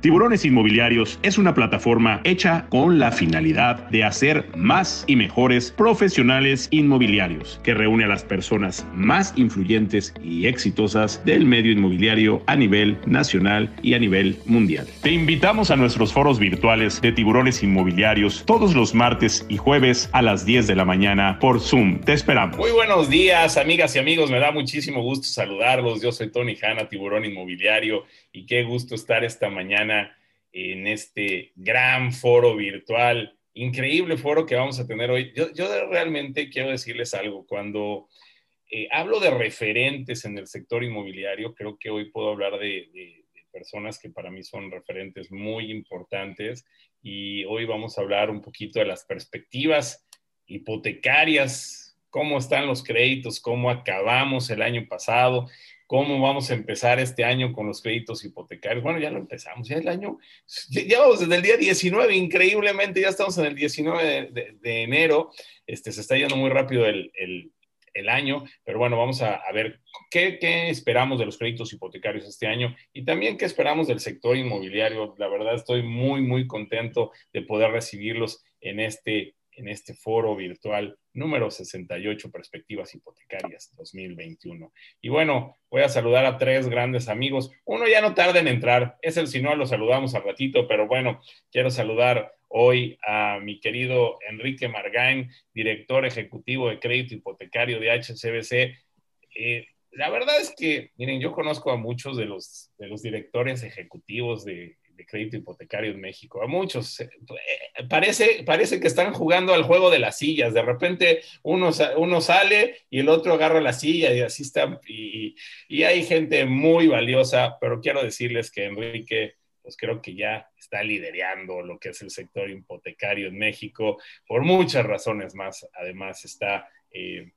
Tiburones Inmobiliarios es una plataforma hecha con la finalidad de hacer más y mejores profesionales inmobiliarios, que reúne a las personas más influyentes y exitosas del medio inmobiliario a nivel nacional y a nivel mundial. Te invitamos a nuestros foros virtuales de Tiburones Inmobiliarios todos los martes y jueves a las 10 de la mañana por Zoom. Te esperamos. Muy buenos días, amigas y amigos. Me da muchísimo gusto saludarlos. Yo soy Tony Hanna, Tiburón Inmobiliario, y qué gusto estar esta mañana en este gran foro virtual, increíble foro que vamos a tener hoy. Yo, realmente quiero decirles algo, cuando eh, hablo de referentes en el sector inmobiliario, creo que hoy puedo hablar de, personas que para mí son referentes muy importantes y hoy vamos a hablar un poquito de las perspectivas hipotecarias, cómo están los créditos, cómo acabamos el año pasado cómo vamos a empezar este año con los créditos hipotecarios. Bueno, ya lo empezamos, ya el año, ya vamos desde el día 19, increíblemente, ya estamos en el 19 de, enero, este, se está yendo muy rápido el, año, pero bueno, vamos a, ver qué, qué, esperamos de los créditos hipotecarios este año y también qué esperamos del sector inmobiliario. La verdad, estoy muy, muy contento de poder recibirlos en este en este foro virtual número 68, Perspectivas Hipotecarias 2021. Y bueno, voy a saludar a tres grandes amigos. Uno ya no tarda en entrar, es el no lo saludamos al ratito, pero bueno, quiero saludar hoy a mi querido Enrique Margain, director ejecutivo de crédito hipotecario de HCBC. Eh, la verdad es que, miren, yo conozco a muchos de los, de los directores ejecutivos de crédito hipotecario en México. A muchos eh, parece, parece que están jugando al juego de las sillas. De repente uno, uno sale y el otro agarra la silla y así está. Y, y hay gente muy valiosa, pero quiero decirles que Enrique pues creo que ya está liderando lo que es el sector hipotecario en México por muchas razones más. Además está eh,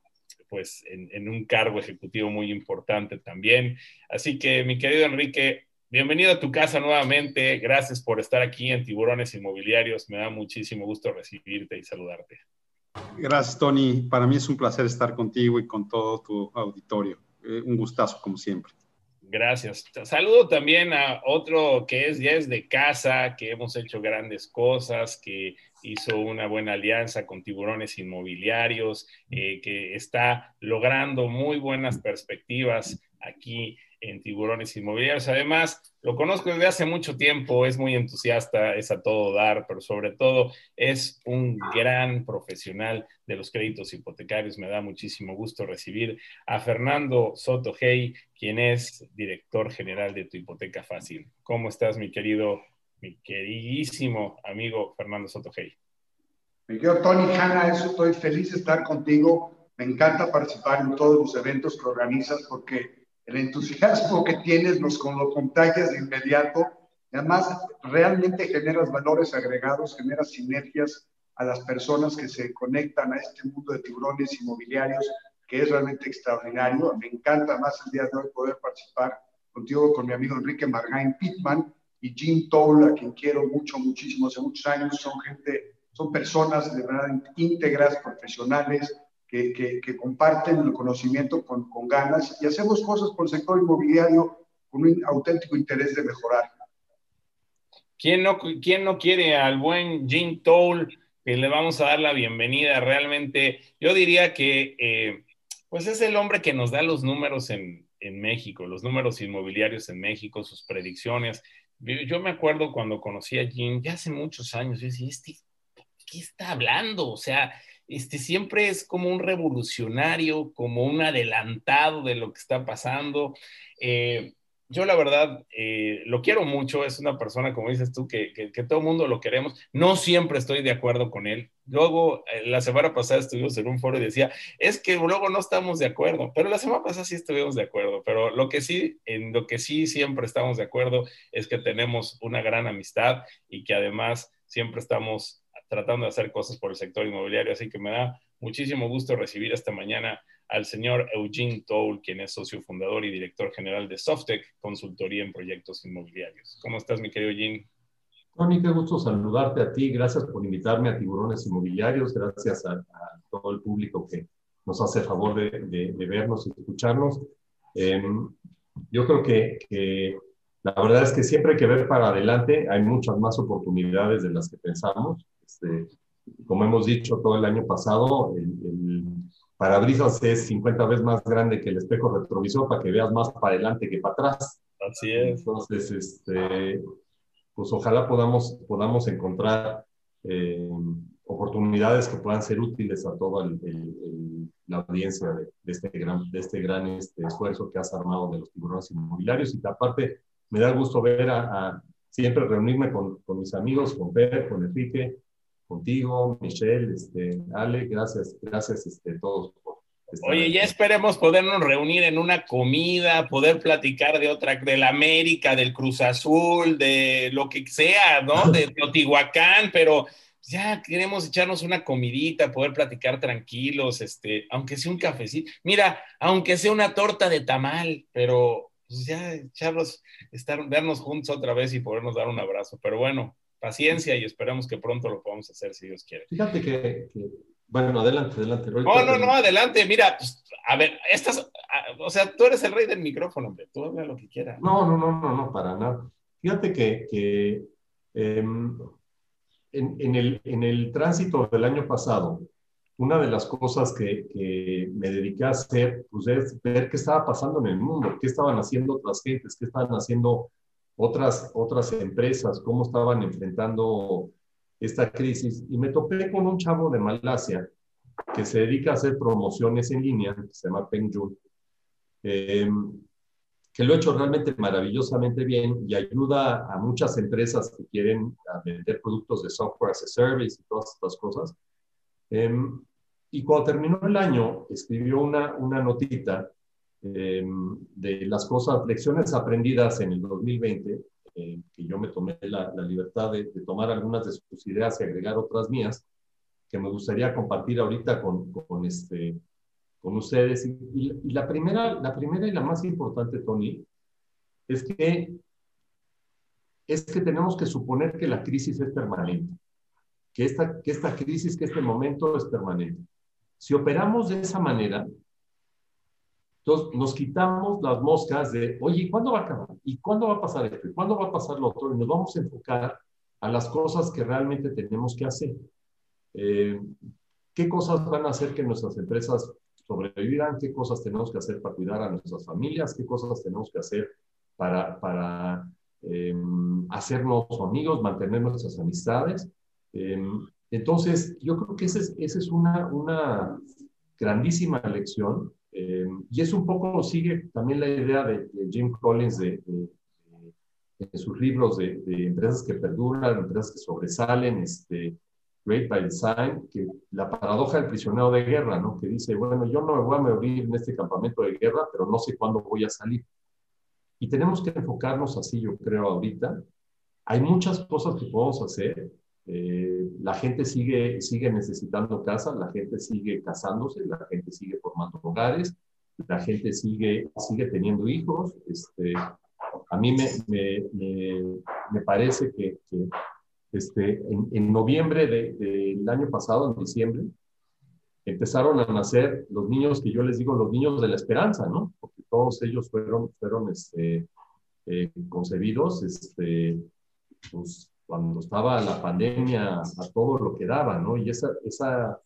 pues en, un cargo ejecutivo muy importante también. Así que mi querido Enrique, Bienvenido a tu casa nuevamente. Gracias por estar aquí en Tiburones Inmobiliarios. Me da muchísimo gusto recibirte y saludarte. Gracias, Tony. Para mí es un placer estar contigo y con todo tu auditorio. Eh, un gustazo, como siempre. Gracias. Saludo también a otro que es ya es de casa, que hemos hecho grandes cosas, que hizo una buena alianza con tiburones inmobiliarios, eh, que está logrando muy buenas perspectivas aquí en tiburones inmobiliarios. Además, lo conozco desde hace mucho tiempo, es muy entusiasta, es a todo dar, pero sobre todo es un gran profesional de los créditos hipotecarios. Me da muchísimo gusto recibir a Fernando Soto Hey, quien es director general de Tu Hipoteca Fácil. ¿Cómo estás, mi querido, mi queridísimo amigo Fernando Soto Hey? Mi querido Tony Hanna, estoy feliz de estar contigo. Me encanta participar en todos los eventos que organizas porque el entusiasmo que tienes nos lo contagias de inmediato. Además, realmente generas valores agregados, generas sinergias a las personas que se conectan a este mundo de tiburones inmobiliarios, que es realmente extraordinario. Me encanta más el día de hoy poder participar contigo, con mi amigo Enrique Margain Pittman y Jim Toll, a quien quiero mucho, muchísimo, hace muchos años. Son gente, son personas de verdad íntegras, profesionales, que, comparten el conocimiento con, con, ganas y hacemos cosas por el sector inmobiliario con un auténtico interés de mejorar. ¿Quién no, quién no quiere al buen Jim Toll? Que le vamos a dar la bienvenida. Realmente, yo diría que eh, pues es el hombre que nos da los números en, en México, los números inmobiliarios en México, sus predicciones. Yo me acuerdo cuando conocí a Jim, ya hace muchos años, yo decía, ¿este, ¿qué está hablando? O sea, este, siempre es como un revolucionario, como un adelantado de lo que está pasando. Eh, yo la verdad eh, lo quiero mucho, es una persona, como dices tú, que, todo el mundo lo queremos. No siempre estoy de acuerdo con él. Luego, eh, la semana pasada estuvimos en un foro y decía, es que luego no estamos de acuerdo, pero la semana pasada sí estuvimos de acuerdo. Pero lo que sí, en lo que sí siempre estamos de acuerdo es que tenemos una gran amistad y que además siempre estamos tratando de hacer cosas por el sector inmobiliario. Así que me da muchísimo gusto recibir esta mañana al señor Eugene Toll, quien es socio fundador y director general de Softec, consultoría en proyectos inmobiliarios. ¿Cómo estás, mi querido Eugene? Tony, qué gusto saludarte a ti. Gracias por invitarme a Tiburones Inmobiliarios. Gracias a, todo el público que nos hace favor de, vernos y escucharnos. Em, yo creo que, que la verdad es que siempre hay que ver para adelante, hay muchas más oportunidades de las que pensamos. Este, como hemos dicho todo el año pasado, el, el, parabrisas es 50 veces más grande que el espejo retrovisor para que veas más para adelante que para atrás. Así es. Entonces, este, pues ojalá podamos, podamos encontrar eh, oportunidades que puedan ser útiles a toda la audiencia de, de, este gran, de este gran este, esfuerzo que has armado de los tiburones inmobiliarios. Y aparte, me da gusto ver a, a siempre reunirme con, con, mis amigos, con Per, con Enrique, contigo, Michelle, este, Ale, gracias, gracias este, todos por Oye, ya esperemos podernos reunir en una comida, poder platicar de otra, de la América, del Cruz Azul, de lo que sea, ¿no? De Teotihuacán, pero ya queremos echarnos una comidita, poder platicar tranquilos, este, aunque sea un cafecito. Mira, aunque sea una torta de tamal, pero pues ya echarlos, estar, vernos juntos otra vez y podernos dar un abrazo. Pero bueno, paciencia y esperamos que pronto lo podamos hacer si Dios quiere. Fíjate que, que bueno, adelante, adelante. No, no, no, adelante. Mira, pues, a ver, estas, o sea, tú eres el rey del micrófono, hombre. Tú habla lo que quieras. No, no, no, no, no, para nada. Fíjate que, que eh, en, en, el, en el tránsito del año pasado, una de las cosas que, que, me dediqué a hacer, pues es ver qué estaba pasando en el mundo, qué estaban haciendo otras gentes, qué estaban haciendo otras, otras empresas, cómo estaban enfrentando esta crisis. Y me topé con un chavo de Malasia que se dedica a hacer promociones en línea, que se llama Peng Jun, eh, que lo ha hecho realmente maravillosamente bien y ayuda a muchas empresas que quieren vender productos de software as a service y todas estas cosas. Eh, y cuando terminó el año, escribió una, una notita eh, de las cosas, lecciones aprendidas en el 2020, eh, que yo me tomé la, libertad de, tomar algunas de sus ideas y agregar otras mías, que me gustaría compartir ahorita con, con, este, con ustedes. Y, y, la, primera, la primera y la más importante, Tony, es que, es que tenemos que suponer que la crisis es permanente, que esta, que esta crisis, que este momento es permanente. Si operamos de esa manera, entonces nos quitamos las moscas de, oye, ¿cuándo va a acabar? ¿Y cuándo va a pasar esto? ¿Y cuándo va a pasar lo otro? Y nos vamos a enfocar a las cosas que realmente tenemos que hacer. Eh, ¿Qué cosas van a hacer que nuestras empresas sobrevivan? ¿Qué cosas tenemos que hacer para cuidar a nuestras familias? ¿Qué cosas tenemos que hacer para, para eh, hacernos amigos, mantener nuestras amistades? Eh, entonces, yo creo que esa es, esa es una, una grandísima lección eh, y es un poco, sigue también la idea de, de Jim Collins de, de, de sus libros de, empresas que perduran, empresas que sobresalen, este, Great by Design, que la paradoja del prisionero de guerra, ¿no? Que dice, bueno, yo no me voy a morir en este campamento de guerra, pero no sé cuándo voy a salir. Y tenemos que enfocarnos así, yo creo, ahorita. Hay muchas cosas que podemos hacer. Eh, la gente sigue, sigue necesitando casa, la gente sigue casándose, la gente sigue formando hogares, la gente sigue, sigue teniendo hijos. Este, a mí me, me, me, me parece que, que este, en, en noviembre del de, de año pasado, en diciembre, empezaron a nacer los niños que yo les digo los niños de la esperanza, ¿no? Porque todos ellos fueron, fueron este, eh, concebidos este, pues, cuando estaba la pandemia a todo lo que daba, ¿no? Y esa, esa,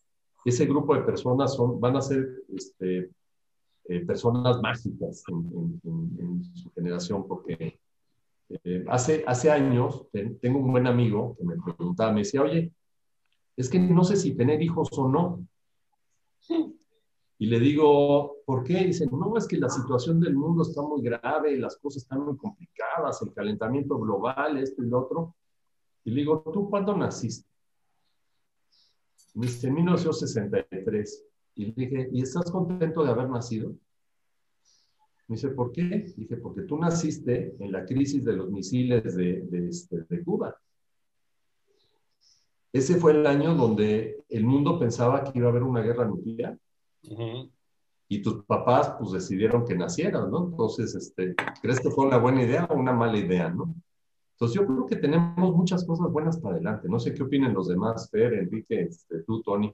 ese grupo de personas son, van a ser este, eh, personas mágicas en, su generación, porque eh, hace, hace años tengo un buen amigo que me preguntaba, me decía, oye, es que no sé si tener hijos o no. Y le digo, ¿por qué? Dice, no, es que la situación del mundo está muy grave, las cosas están muy complicadas, el calentamiento global, esto y lo otro. Y le digo, ¿tú cuándo naciste? Me dice, en 1963. Y le dije, ¿y estás contento de haber nacido? Me dice, ¿por qué? Dije, porque tú naciste en la crisis de los misiles de, de, este, de Cuba. Ese fue el año donde el mundo pensaba que iba a haber una guerra nuclear. Uh -huh. Y tus papás, pues, decidieron que nacieran, ¿no? Entonces, este, ¿crees que fue una buena idea o una mala idea, no? Entonces, yo creo que tenemos muchas cosas buenas para adelante. No sé qué opinen los demás, Fer, Enrique, este, tú, Tony.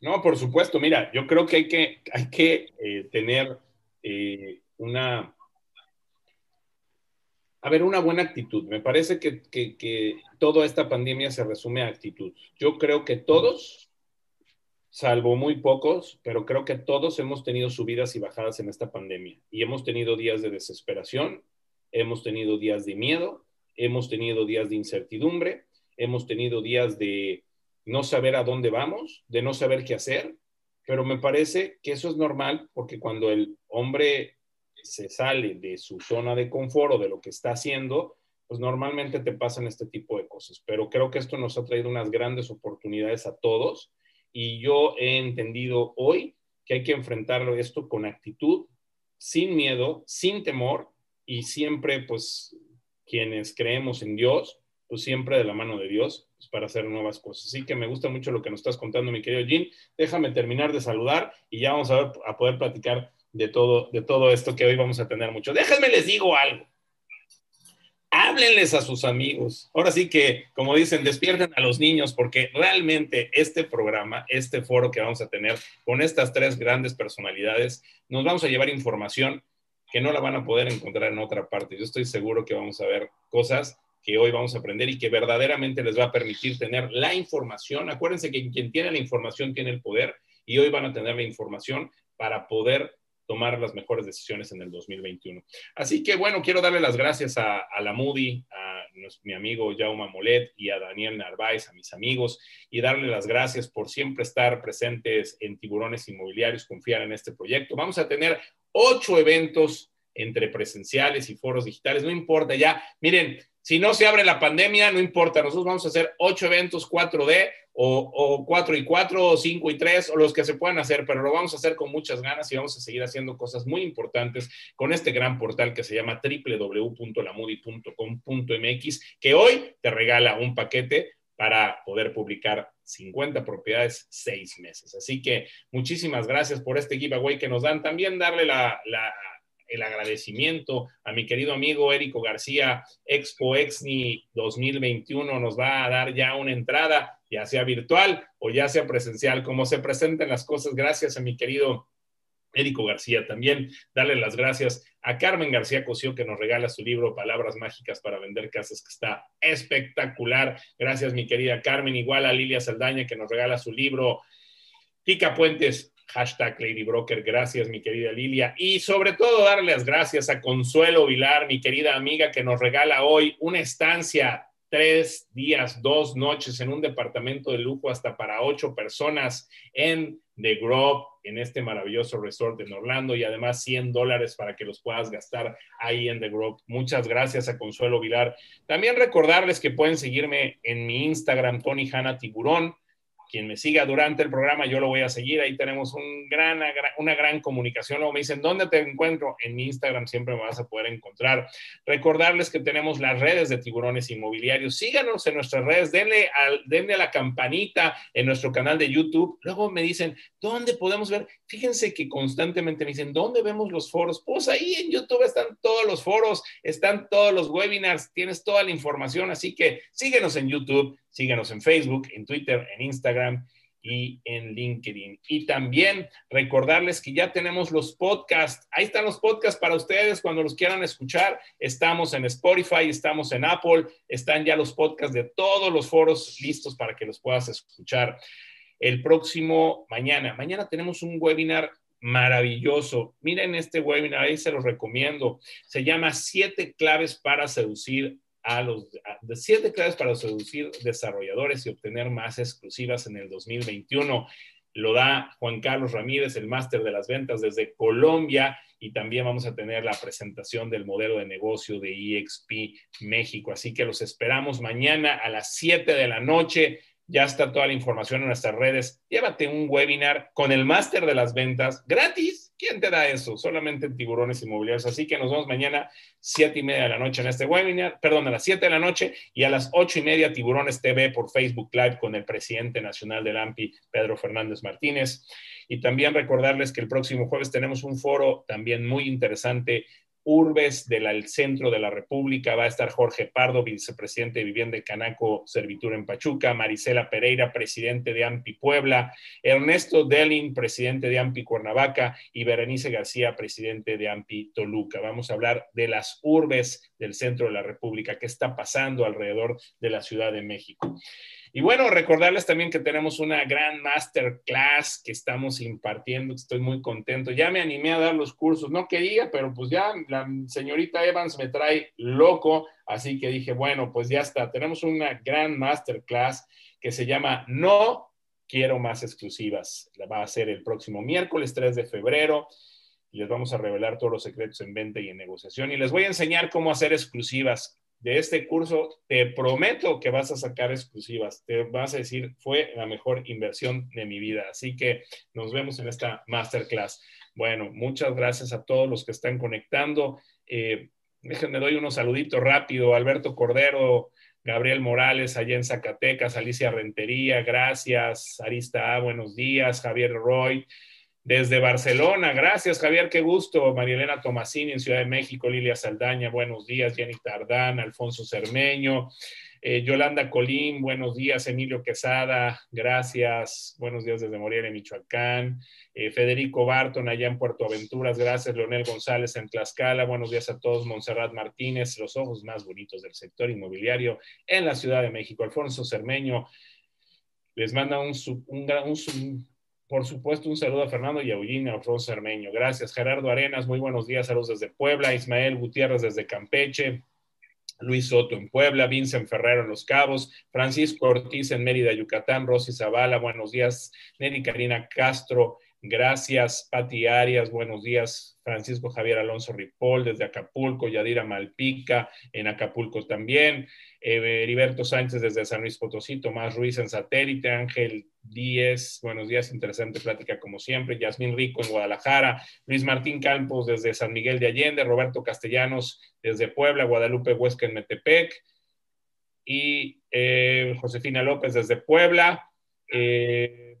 No, por supuesto. Mira, yo creo que hay que, que eh, tener eh, una, A ver, una buena actitud. Me parece que, que, toda esta pandemia se resume a actitud. Yo creo que todos, salvo muy pocos, pero creo que todos hemos tenido subidas y bajadas en esta pandemia. Y hemos tenido días de desesperación, hemos tenido días de miedo, hemos tenido días de incertidumbre, hemos tenido días de no saber a dónde vamos, de no saber qué hacer, pero me parece que eso es normal porque cuando el hombre se sale de su zona de confort o de lo que está haciendo, pues normalmente te pasan este tipo de cosas. Pero creo que esto nos ha traído unas grandes oportunidades a todos y yo he entendido hoy que hay que enfrentarlo esto con actitud, sin miedo, sin temor y siempre, pues, quienes creemos en Dios, pues siempre de la mano de Dios pues, para hacer nuevas cosas. Así que me gusta mucho lo que nos estás contando, mi querido Jim. Déjame terminar de saludar y ya vamos a, ver, a poder platicar de todo, de todo esto que hoy vamos a tener mucho. Déjenme les digo algo. Háblenles a sus amigos. Ahora sí que, como dicen, despierten a los niños porque realmente este programa, este foro que vamos a tener con estas tres grandes personalidades, nos vamos a llevar información que no la van a poder encontrar en otra parte. Yo estoy seguro que vamos a ver cosas que hoy vamos a aprender y que verdaderamente les va a permitir tener la información. Acuérdense que quien tiene la información tiene el poder y hoy van a tener la información para poder tomar las mejores decisiones en el 2021. Así que bueno, quiero darle las gracias a, la Moody, a mi amigo Jaume Molet y a Daniel Narváez, a mis amigos, y darle las gracias por siempre estar presentes en Tiburones Inmobiliarios, confiar en este proyecto. Vamos a tener ocho eventos entre presenciales y foros digitales, no importa ya. Miren, si no se abre la pandemia, no importa, nosotros vamos a hacer ocho eventos 4D o, cuatro y cuatro o cinco y tres o los que se puedan hacer, pero lo vamos a hacer con muchas ganas y vamos a seguir haciendo cosas muy importantes con este gran portal que se llama www.lamudi.com.mx, que hoy te regala un paquete para poder publicar 50 propiedades seis meses. Así que muchísimas gracias por este giveaway que nos dan. También darle la el agradecimiento a mi querido amigo Érico García, Expo Exni 2021, nos va a dar ya una entrada, ya sea virtual o ya sea presencial, como se presenten las cosas. Gracias a mi querido Érico García. También darle las gracias a Carmen García Cosío que nos regala su libro Palabras Mágicas para Vender Casas, que está espectacular. Gracias, mi querida Carmen. Igual a Lilia Saldaña que nos regala su libro Pica Puentes, Hashtag Lady Broker. Gracias, mi querida Lilia. Y sobre todo, darle las gracias a Consuelo Vilar, mi querida amiga, que nos regala hoy una estancia, tres días, dos noches en un departamento de lujo hasta para ocho personas en The Grove, en este maravilloso resort en Orlando y además 100 dólares para que los puedas gastar ahí en The Grove. Muchas gracias a Consuelo Vilar. También recordarles que pueden seguirme en mi Instagram, Tony Hanna Tiburón quien me siga durante el programa, yo lo voy a seguir. Ahí tenemos una gran comunicación. Luego me dicen, ¿dónde te encuentro? En mi Instagram siempre me vas a poder encontrar. Recordarles que tenemos las redes de tiburones inmobiliarios. Síganos en nuestras redes, denle, denle a la campanita en nuestro canal de YouTube. Luego me dicen, ¿dónde podemos ver? Fíjense que constantemente me dicen, ¿dónde vemos los foros? Pues ahí en YouTube están todos los foros, están todos los webinars, tienes toda la información. Así que síguenos en YouTube Síguenos en Facebook, en Twitter, en Instagram y en LinkedIn. Y también recordarles que ya tenemos los podcasts. Ahí están los podcasts para ustedes cuando los quieran escuchar. Estamos en Spotify, estamos en Apple, están ya los podcasts de todos los foros listos para que los puedas escuchar. El próximo mañana, mañana tenemos un webinar maravilloso. Miren este webinar, ahí se los recomiendo. Se llama Siete claves para seducir a los de siete claves para seducir desarrolladores y obtener más exclusivas en el 2021. Lo da Juan Carlos Ramírez, el máster de las ventas desde Colombia, y también vamos a tener la presentación del modelo de negocio de EXP México. Así que los esperamos mañana a las 7 de la noche. Ya está toda la información en nuestras redes. Llévate un webinar con el máster de las ventas gratis. ¿Quién te da eso? Solamente en tiburones inmobiliarios. Así que nos vemos mañana, siete y media de la noche en este webinar, perdón, a las siete de la noche y a las ocho y media Tiburones TV por Facebook Live con el presidente nacional del AMPI, Pedro Fernández Martínez. Y también recordarles que el próximo jueves tenemos un foro también muy interesante urbes del centro de la República. Va a estar Jorge Pardo, vicepresidente de Vivienda Canaco Servitura en Pachuca, Marisela Pereira, presidente de AMPI Puebla, Ernesto Delin, presidente de AMPI Cuernavaca y Berenice García, presidente de AMPI Toluca. Vamos a hablar de las urbes del centro de la República, qué está pasando alrededor de la Ciudad de México. Y bueno, recordarles también que tenemos una gran masterclass que estamos impartiendo, estoy muy contento. Ya me animé a dar los cursos, no quería, pero pues ya la señorita Evans me trae loco, así que dije, bueno, pues ya está, tenemos una gran masterclass que se llama No quiero más exclusivas. La va a ser el próximo miércoles 3 de febrero les vamos a revelar todos los secretos en venta y en negociación y les voy a enseñar cómo hacer exclusivas de este curso, te prometo que vas a sacar exclusivas, te vas a decir, fue la mejor inversión de mi vida. Así que nos vemos en esta masterclass. Bueno, muchas gracias a todos los que están conectando. Eh, déjenme doy unos saluditos rápido. Alberto Cordero, Gabriel Morales, allá en Zacatecas, Alicia Rentería, gracias. Arista A, buenos días. Javier Roy, desde Barcelona, gracias Javier, qué gusto. Marielena Tomasini en Ciudad de México, Lilia Saldaña, buenos días. Jenny Tardán, Alfonso Cermeño, eh, Yolanda Colín, buenos días. Emilio Quesada, gracias. Buenos días desde Morelia, Michoacán. Eh, Federico Barton, allá en Puerto Aventuras, gracias. Leonel González en Tlaxcala, buenos días a todos. Montserrat Martínez, los ojos más bonitos del sector inmobiliario en la Ciudad de México. Alfonso Cermeño, les manda un, un, un, por supuesto, un saludo a Fernando y a Eugenia Alfonso Cermeño. Gracias. Gerardo Arenas, muy buenos días. Saludos desde Puebla. Ismael Gutiérrez desde Campeche. Luis Soto en Puebla, Vincent Ferrero en Los Cabos, Francisco Ortiz en Mérida, Yucatán, Rosy Zavala, buenos días, Nelly Karina Castro, gracias, Pati Arias, buenos días, Francisco Javier Alonso Ripoll desde Acapulco, Yadira Malpica en Acapulco también, eh, Heriberto Sánchez desde San Luis Potosí, Tomás Ruiz en Satélite, Ángel Díez, buenos días, interesante plática como siempre, Yasmín Rico en Guadalajara, Luis Martín Campos desde San Miguel de Allende, Roberto Castellanos desde Puebla, Guadalupe Huesca en Metepec y eh, Josefina López desde Puebla, eh,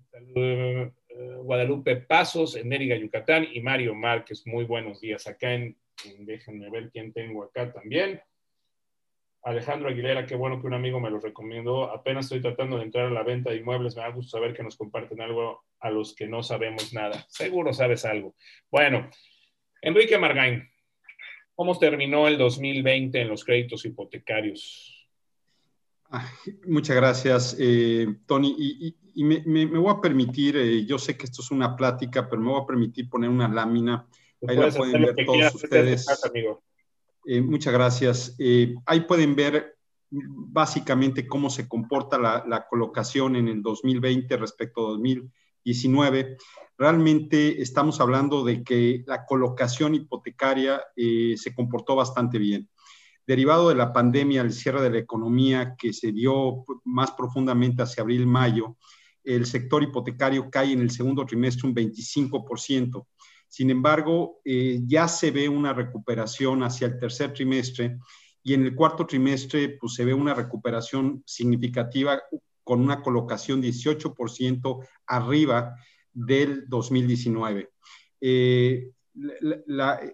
Guadalupe Pasos en Mérida, Yucatán y Mario Márquez, muy buenos días acá en, déjenme ver quién tengo acá también. Alejandro Aguilera, qué bueno que un amigo me lo recomendó. Apenas estoy tratando de entrar a la venta de inmuebles. Me da gusto saber que nos comparten algo a los que no sabemos nada. Seguro sabes algo. Bueno, Enrique Margain, ¿cómo terminó el 2020 en los créditos hipotecarios? muchas gracias, eh, Tony. Y, me, voy a permitir, eh, yo sé que esto es una plática, pero me voy a permitir poner una lámina. Ahí la pueden ver todos ustedes. amigo. Eh, muchas gracias. Eh, ahí pueden ver básicamente cómo se comporta la, colocación en el 2020 respecto a 2019. Realmente estamos hablando de que la colocación hipotecaria eh, se comportó bastante bien. Derivado de la pandemia, el cierre de la economía que se dio más profundamente hacia abril-mayo, el sector hipotecario cae en el segundo trimestre un 25%. Sin embargo, eh, ya se ve una recuperación hacia el tercer trimestre y en el cuarto trimestre pues, se ve una recuperación significativa con una colocación 18% arriba del 2019. Eh,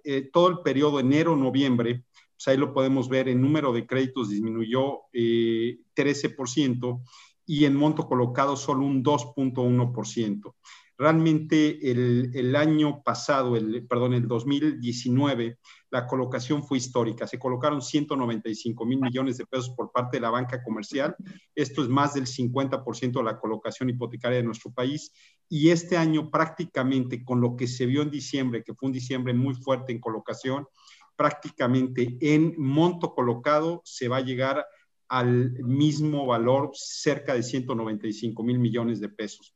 eh, todo el periodo enero-noviembre, pues ahí lo podemos ver, el número de créditos disminuyó 13% y en monto colocado solo un 2.1%. Realmente el, año pasado, el, perdón, el 2019, la colocación fue histórica. Se colocaron 195 mil millones de pesos por parte de la banca comercial. Esto es más del 50% de la colocación hipotecaria de nuestro país. Y este año prácticamente con lo que se vio en diciembre, que fue un diciembre muy fuerte en colocación, prácticamente en monto colocado se va a llegar al mismo valor, cerca de 195 mil millones de pesos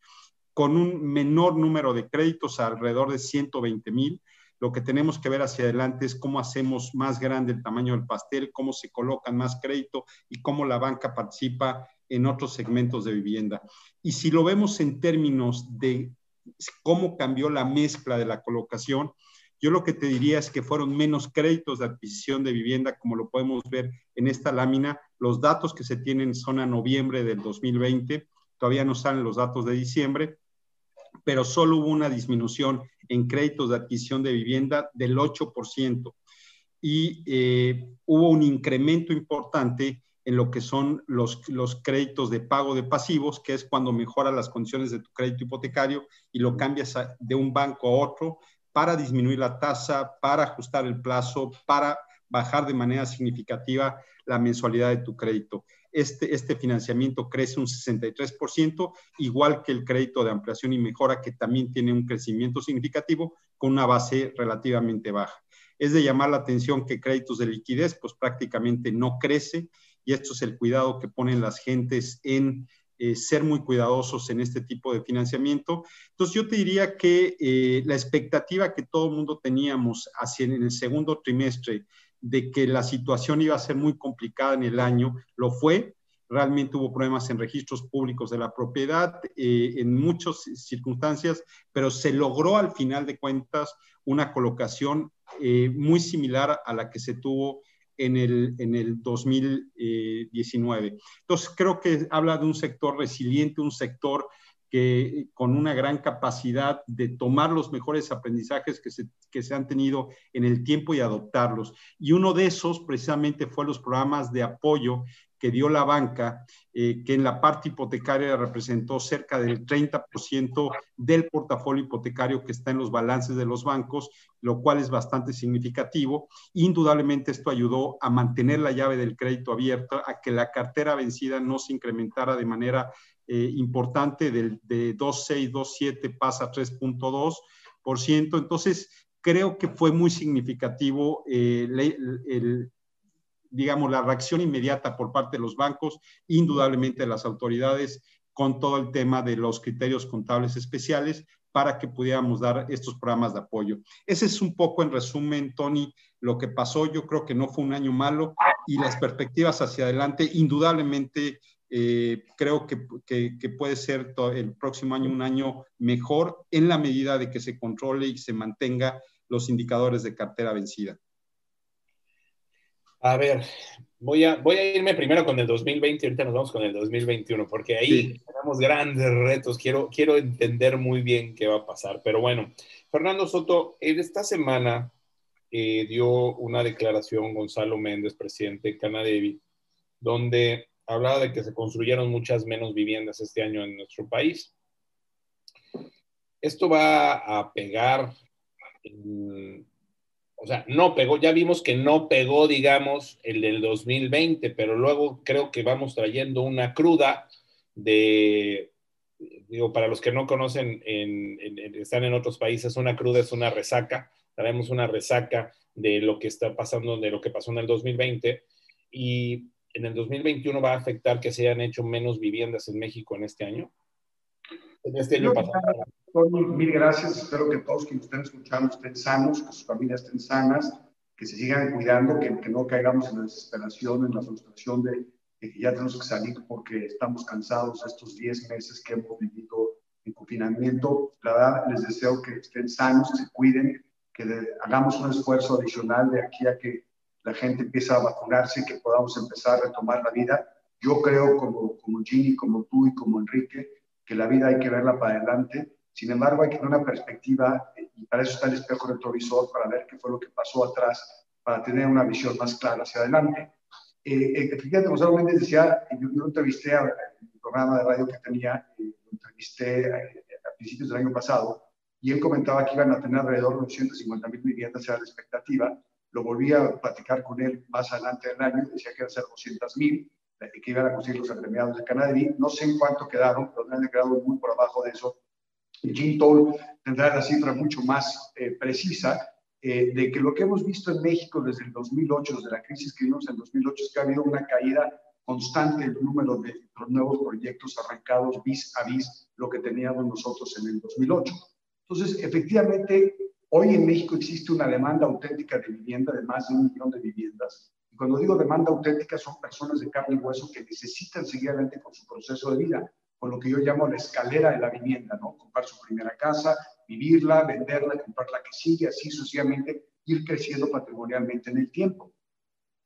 con un menor número de créditos, alrededor de 120 mil. Lo que tenemos que ver hacia adelante es cómo hacemos más grande el tamaño del pastel, cómo se colocan más crédito y cómo la banca participa en otros segmentos de vivienda. Y si lo vemos en términos de cómo cambió la mezcla de la colocación, yo lo que te diría es que fueron menos créditos de adquisición de vivienda, como lo podemos ver en esta lámina. Los datos que se tienen son a noviembre del 2020, todavía no salen los datos de diciembre, pero solo hubo una disminución en créditos de adquisición de vivienda del 8%. y eh, hubo un incremento importante en lo que son los, los créditos de pago de pasivos, que es cuando mejora las condiciones de tu crédito hipotecario y lo cambias de un banco a otro para disminuir la tasa, para ajustar el plazo, para bajar de manera significativa la mensualidad de tu crédito. Este, este financiamiento crece un 63%, igual que el crédito de ampliación y mejora, que también tiene un crecimiento significativo con una base relativamente baja. Es de llamar la atención que créditos de liquidez, pues prácticamente no crece, y esto es el cuidado que ponen las gentes en eh, ser muy cuidadosos en este tipo de financiamiento. Entonces yo te diría que eh, la expectativa que todo el mundo teníamos hacia en el segundo trimestre de que la situación iba a ser muy complicada en el año, lo fue. Realmente hubo problemas en registros públicos de la propiedad, eh, en muchas circunstancias, pero se logró al final de cuentas una colocación muy similar a la que se tuvo en el, en el 2019. Entonces, creo que habla de un sector resiliente, un sector con una gran capacidad de tomar los mejores aprendizajes que se, que se han tenido en el tiempo y adoptarlos. Y uno de esos precisamente fue los programas de apoyo que dio la banca, eh, que en la parte hipotecaria representó cerca del 30% del portafolio hipotecario que está en los balances de los bancos, lo cual es bastante significativo. Indudablemente esto ayudó a mantener la llave del crédito abierta, a que la cartera vencida no se incrementara de manera eh, importante, del, de 2.6, 2.7 pasa a 3.2%. Entonces, creo que fue muy significativo eh, digamos, la reacción inmediata por parte de los bancos, indudablemente de las autoridades, con todo el tema de los criterios contables especiales para que pudiéramos dar estos programas de apoyo. Ese es un poco en resumen, Tony, lo que pasó. Yo creo que no fue un año malo y las perspectivas hacia adelante, indudablemente, eh, creo que, que, que, puede ser el próximo año un año mejor en la medida de que se controle y se mantenga los indicadores de cartera vencida. A ver, voy a, voy a irme primero con el 2020 y ahorita nos vamos con el 2021, porque ahí tenemos grandes retos. Quiero, quiero entender muy bien qué va a pasar. Pero bueno, Fernando Soto, en esta semana eh, dio una declaración Gonzalo Méndez, presidente de Canadevi, donde hablaba de que se construyeron muchas menos viviendas este año en nuestro país. Esto va a pegar en, o sea, no pegó, ya vimos que no pegó, digamos, el del 2020, pero luego creo que vamos trayendo una cruda de, digo, para los que no conocen, están en otros países, una cruda es una resaca, traemos una resaca de lo que está pasando, de lo que pasó en el 2020, y en el 2021 va a afectar que se hayan hecho menos viviendas en México en este año. En este año pasado. Mil gracias. Espero que todos quienes estén escuchando estén sanos, que sus familias estén sanas, que se sigan cuidando, que, que no caigamos en la desesperación, en la frustración de, que ya tenemos que salir porque estamos cansados de estos 10 meses que hemos vivido en confinamiento. La verdad, les deseo que estén sanos, que se cuiden, que hagamos un esfuerzo adicional de aquí a que la gente empiece a vacunarse y que podamos empezar a retomar la vida. Yo creo, como, como como tú y como Enrique, que la vida hay que verla para adelante sin embargo, hay que tener una perspectiva y para eso está el espejo retrovisor, para ver qué fue lo que pasó atrás, para tener una visión más clara hacia adelante. Eh, eh efectivamente, Gonzalo Méndez decía, yo, yo entrevisté a, en el programa de radio que tenía, eh, lo entrevisté a, eh, a, principios del año pasado, y él comentaba que iban a tener alrededor de 250 mil viviendas, era la expectativa. Lo volví a platicar con él más adelante del año, decía que iban a ser 200 mil, que iban a conseguir los agremiados de Canadá. No sé en cuánto quedaron, pero han quedado muy por abajo de eso Jim Toll tendrá la cifra mucho más eh, precisa, eh, de que lo que hemos visto en México desde el 2008, desde la crisis que vimos en el 2008, es que ha habido una caída constante el número de los nuevos proyectos arrancados vis a vis lo que teníamos nosotros en el 2008. Entonces, efectivamente, hoy en México existe una demanda auténtica de vivienda de más de un millón de viviendas. Y cuando digo demanda auténtica, son personas de carne y hueso que necesitan seguir adelante con su proceso de vida con lo que yo llamo la escalera de la vivienda, ¿no? Comprar su primera casa, vivirla, venderla, comprar la que sigue, así sucesivamente, ir creciendo patrimonialmente en el tiempo.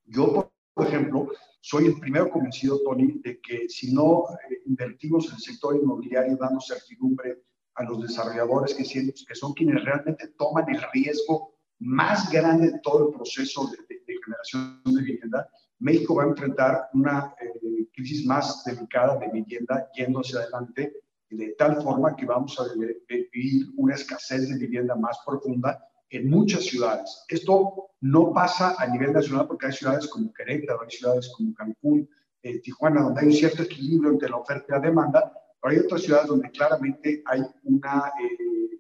Yo, por ejemplo, soy el primero convencido, Tony, de que si no eh, invertimos en el sector inmobiliario dando certidumbre a los desarrolladores que, que son quienes realmente toman el riesgo más grande de todo el proceso de, generación de vivienda, México va a enfrentar una eh, crisis más delicada de vivienda yendo hacia adelante, de tal forma que vamos a vivir una escasez de vivienda más profunda en muchas ciudades. Esto no pasa a nivel nacional porque hay ciudades como Querétaro, hay ciudades como Cancún, eh, Tijuana, donde hay un cierto equilibrio entre la oferta y la demanda, pero hay otras ciudades donde claramente hay un eh,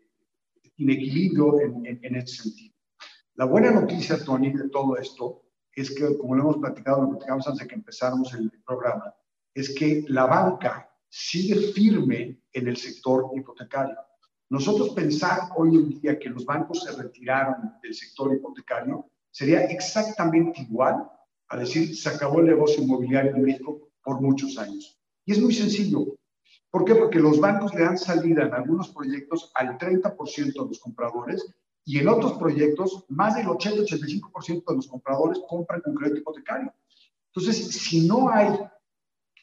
inequilibrio en, en, en ese sentido. La buena noticia, Tony, de todo esto es que, como lo hemos platicado, lo platicamos antes de que empezáramos el programa, es que la banca sigue firme en el sector hipotecario. Nosotros pensar hoy en día que los bancos se retiraron del sector hipotecario sería exactamente igual a decir se acabó el negocio inmobiliario en México por muchos años. Y es muy sencillo. ¿Por qué? Porque los bancos le dan salida en algunos proyectos al 30% de los compradores y en otros proyectos más del 80-85% de los compradores compran con crédito hipotecario. Entonces, si no hay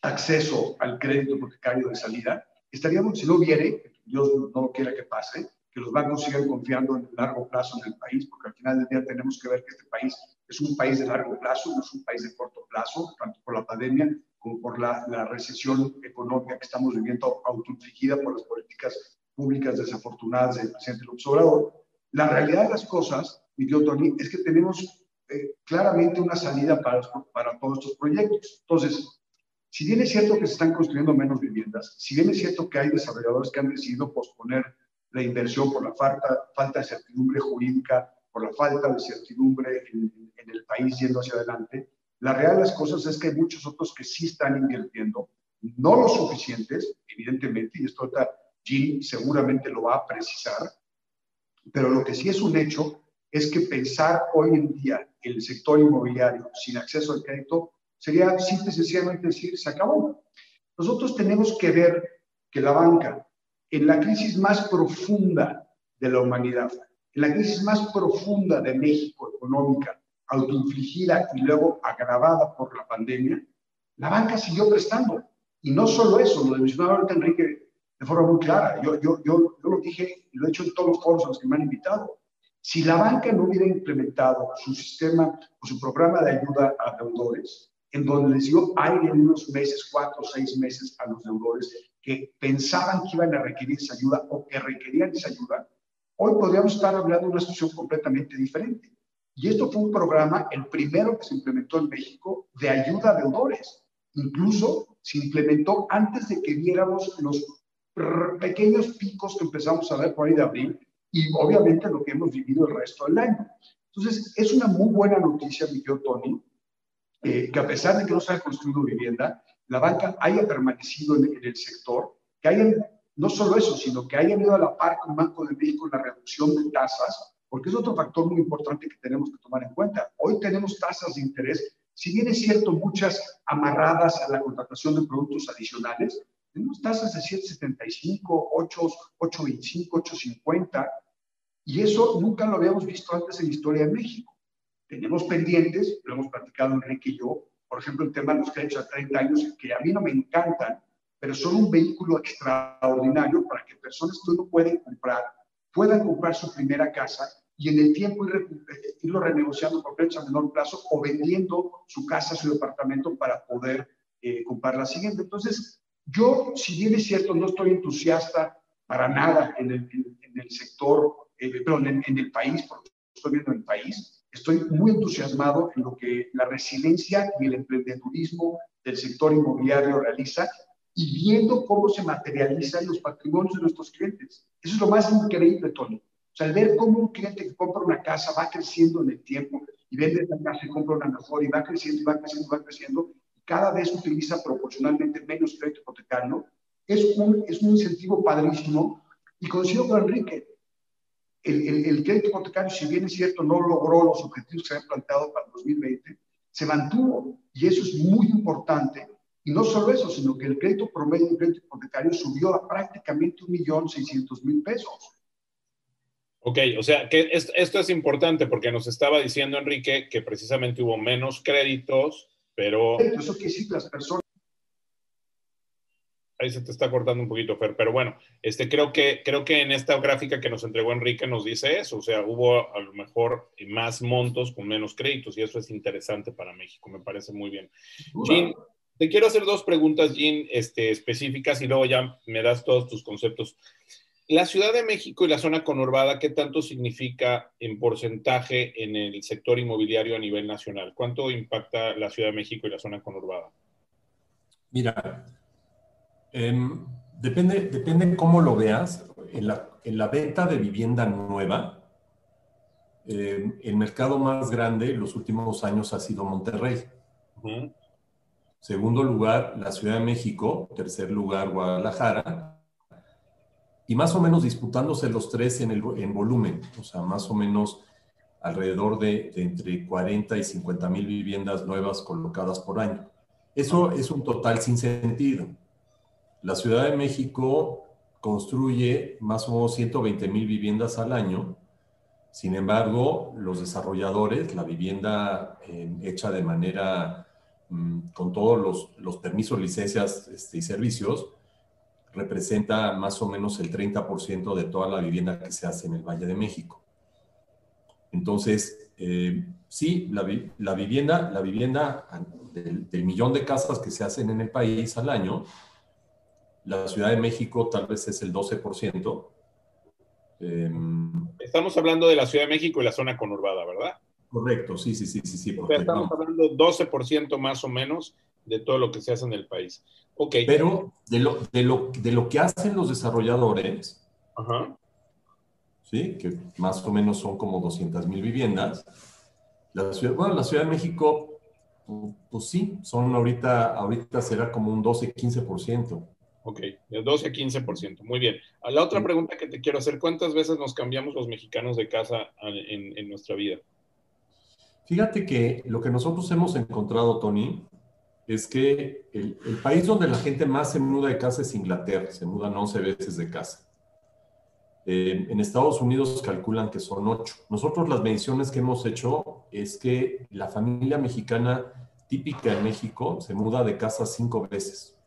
acceso al crédito hipotecario de salida, estaríamos, si no hubiere, Dios no quiera que pase, que los bancos sigan confiando en el largo plazo en el país, porque al final del día tenemos que ver que este país es un país de largo plazo, no es un país de corto plazo, tanto por la pandemia como por la, la recesión económica que estamos viviendo autoinfligida por las políticas públicas desafortunadas del presidente López Obrador. La realidad de las cosas, mi querido Tony, es que tenemos eh, claramente una salida para, para todos estos proyectos. Entonces, si bien es cierto que se están construyendo menos viviendas, si bien es cierto que hay desarrolladores que han decidido posponer la inversión por la falta, falta de certidumbre jurídica, por la falta de certidumbre en, el país yendo hacia adelante, la realidad de las cosas es que hay muchos otros que sí están invirtiendo, no lo suficientes, evidentemente, y esto Jim seguramente lo va a precisar, pero lo que sí es un hecho es que pensar hoy en día el sector inmobiliario sin acceso al crédito Sería simple y sencillamente decir, se acabó. Nosotros tenemos que ver que la banca, en la crisis más profunda de la humanidad, en la crisis más profunda de México económica, autoinfligida y luego agravada por la pandemia, la banca siguió prestando. Y no solo eso, lo mencionaba ahorita Enrique de forma muy clara. Yo, yo, yo, yo lo dije y lo he hecho en todos los foros a los que me han invitado. Si la banca no hubiera implementado su sistema o su programa de ayuda a deudores, en donde les dio aire en unos meses, cuatro o seis meses a los deudores que pensaban que iban a requerir esa ayuda o que requerían esa ayuda, hoy podríamos estar hablando de una situación completamente diferente. Y esto fue un programa, el primero que se implementó en México, de ayuda a deudores. Incluso se implementó antes de que viéramos los pequeños picos que empezamos a ver por ahí de abril y obviamente lo que hemos vivido el resto del año. Entonces, es una muy buena noticia, mi querido Tony, eh, que a pesar de que no se haya construido vivienda, la banca haya permanecido en, el sector, que hayan, no solo eso, sino que hayan ido a la par con Banco de México en la reducción de tasas, porque es otro factor muy importante que tenemos que tomar en cuenta. Hoy tenemos tasas de interés, si bien es cierto, muchas amarradas a la contratación de productos adicionales, tenemos tasas de 7,75, 8, 8,25, 8,50, y eso nunca lo habíamos visto antes en la historia de México. Tenemos pendientes, lo hemos platicado Enrique y yo, por ejemplo, el tema de los créditos a 30 años, que a mí no me encantan, pero son un vehículo extraordinario para que personas que no pueden comprar puedan comprar su primera casa y en el tiempo ir, eh, irlo renegociando por créditos a menor plazo o vendiendo su casa, su departamento para poder eh, comprar la siguiente. Entonces, yo, si bien es cierto, no estoy entusiasta para nada en el, en, el sector, eh, perdón, en, en, el país, porque estoy viendo el país, Estoy muy entusiasmado en lo que la resiliencia y el emprendedurismo del sector inmobiliario realiza y viendo cómo se materializan los patrimonios de nuestros clientes. Eso es lo más increíble, Tony. O sea, el ver cómo un cliente que compra una casa va creciendo en el tiempo y vende esa casa y compra una mejor y va creciendo y va creciendo y va creciendo y cada vez utiliza proporcionalmente menos crédito hipotecario, es un, es un incentivo padrísimo. Y coincido con Enrique, el, el, crédito hipotecario, si bien es cierto, no logró los objetivos que se habían planteado para el 2020, se mantuvo y eso es muy importante. Y no solo eso, sino que el crédito promedio del crédito hipotecario subió a prácticamente 1.600.000 pesos. Ok, o sea, que esto es importante porque nos estaba diciendo Enrique que precisamente hubo menos créditos, pero... Eso que las personas Ahí se te está cortando un poquito, Fer, pero bueno, este, creo, que, creo que en esta gráfica que nos entregó Enrique nos dice eso, o sea, hubo a lo mejor más montos con menos créditos y eso es interesante para México, me parece muy bien. Jean, te quiero hacer dos preguntas, Jean, este, específicas y luego ya me das todos tus conceptos. La Ciudad de México y la zona conurbada, ¿qué tanto significa en porcentaje en el sector inmobiliario a nivel nacional? ¿Cuánto impacta la Ciudad de México y la zona conurbada? Mira, Em, depende, depende cómo lo veas. En la, venta de vivienda nueva, em, el mercado más grande en los últimos años ha sido Monterrey. Segundo lugar, la Ciudad de México. Tercer lugar, Guadalajara. Y más o menos disputándose los tres en, el, en volumen. O sea, más o menos alrededor de, de entre 40 y 50 mil viviendas nuevas colocadas por año. Eso es un total sin sentido. La Ciudad de México construye más o menos 120 mil viviendas al año. Sin embargo, los desarrolladores, la vivienda eh, hecha de manera mm, con todos los, permisos, licencias este, y servicios, representa más o menos el 30% de toda la vivienda que se hace en el Valle de México. Entonces, eh, sí, la, vivienda, la vivienda del millón de casas que se hacen en el país al año, la Ciudad de México tal vez es el 12%. Em, estamos hablando de la Ciudad de México y la zona conurbada, ¿verdad? Correcto, sí, sí, sí, sí. sí estamos hablando 12% más o menos de todo lo que se hace en el país. Ok. Pero de lo, de lo, de lo que hacen los desarrolladores, ¿sí? que más o menos son como 200 mil viviendas, la ciudad, bueno, la Ciudad de México, pues, sí, son ahorita, ahorita será como un 12-15%. Ok, de 12 a 15%. Muy bien. A la otra pregunta que te quiero hacer, ¿cuántas veces nos cambiamos los mexicanos de casa en, nuestra vida? Fíjate que lo que nosotros hemos encontrado, Tony, es que el, país donde la gente más se muda de casa es Inglaterra, se mudan 11 veces de casa. Eh, en Estados Unidos calculan que son 8. Nosotros las mediciones que hemos hecho es que la familia mexicana típica en México se muda de casa cinco veces.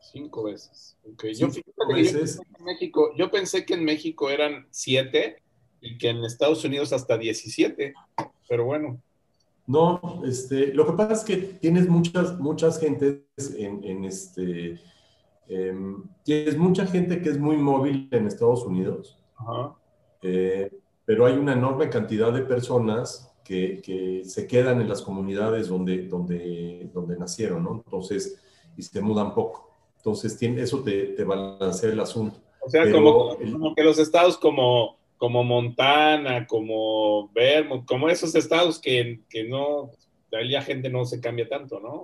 Cinco veces. Yo, en México, yo pensé que en México eran siete y que en Estados Unidos hasta 17, pero bueno. No, este, lo que pasa es que tienes muchas, muchas gentes en, este, em, tienes mucha gente que es muy móvil en Estados Unidos, eh, pero hay una enorme cantidad de personas que, que, se quedan en las comunidades donde, donde, donde nacieron, ¿no? Entonces, y se mudan poco. Entonces, tiene, eso te, te balancea el asunto. O sea, como, que los estados como, como Montana, como Vermont, como esos estados que, que no, la gente no se cambia tanto, ¿no?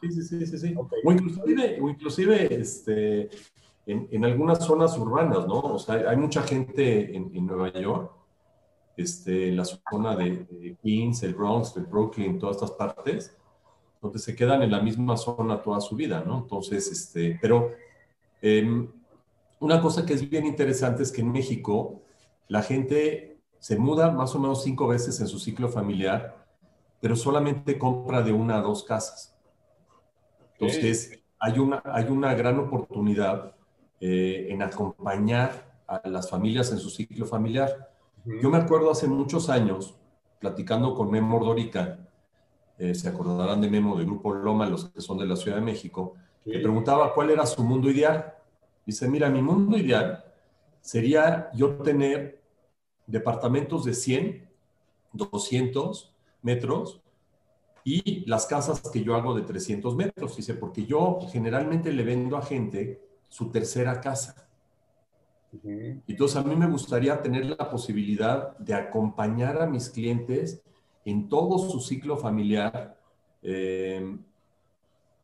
sí, sí, sí, sí. O inclusive, o inclusive este, en, en, algunas zonas urbanas, ¿no? O sea, hay mucha gente en, en Nueva York, este, en la zona de, de Queens, el Bronx, el Brooklyn, todas estas partes, donde se quedan en la misma zona toda su vida, ¿no? Entonces, este, pero em, una cosa que es bien interesante es que en México la gente se muda más o menos cinco veces en su ciclo familiar, pero solamente compra de una a dos casas. Entonces, hay una, hay una gran oportunidad eh, en acompañar a las familias en su ciclo familiar. Yo me acuerdo hace muchos años, platicando con Memo Ordorica, eh, se acordarán de Memo del Grupo Loma, los que son de la Ciudad de México, le preguntaba cuál era su mundo ideal. Dice, mira, mi mundo ideal sería yo tener departamentos de 100, 200 metros y las casas que yo hago de 300 metros. Dice, porque yo generalmente le vendo a gente su tercera casa. Entonces a mí me gustaría tener la posibilidad de acompañar a mis clientes en todo su ciclo familiar, eh,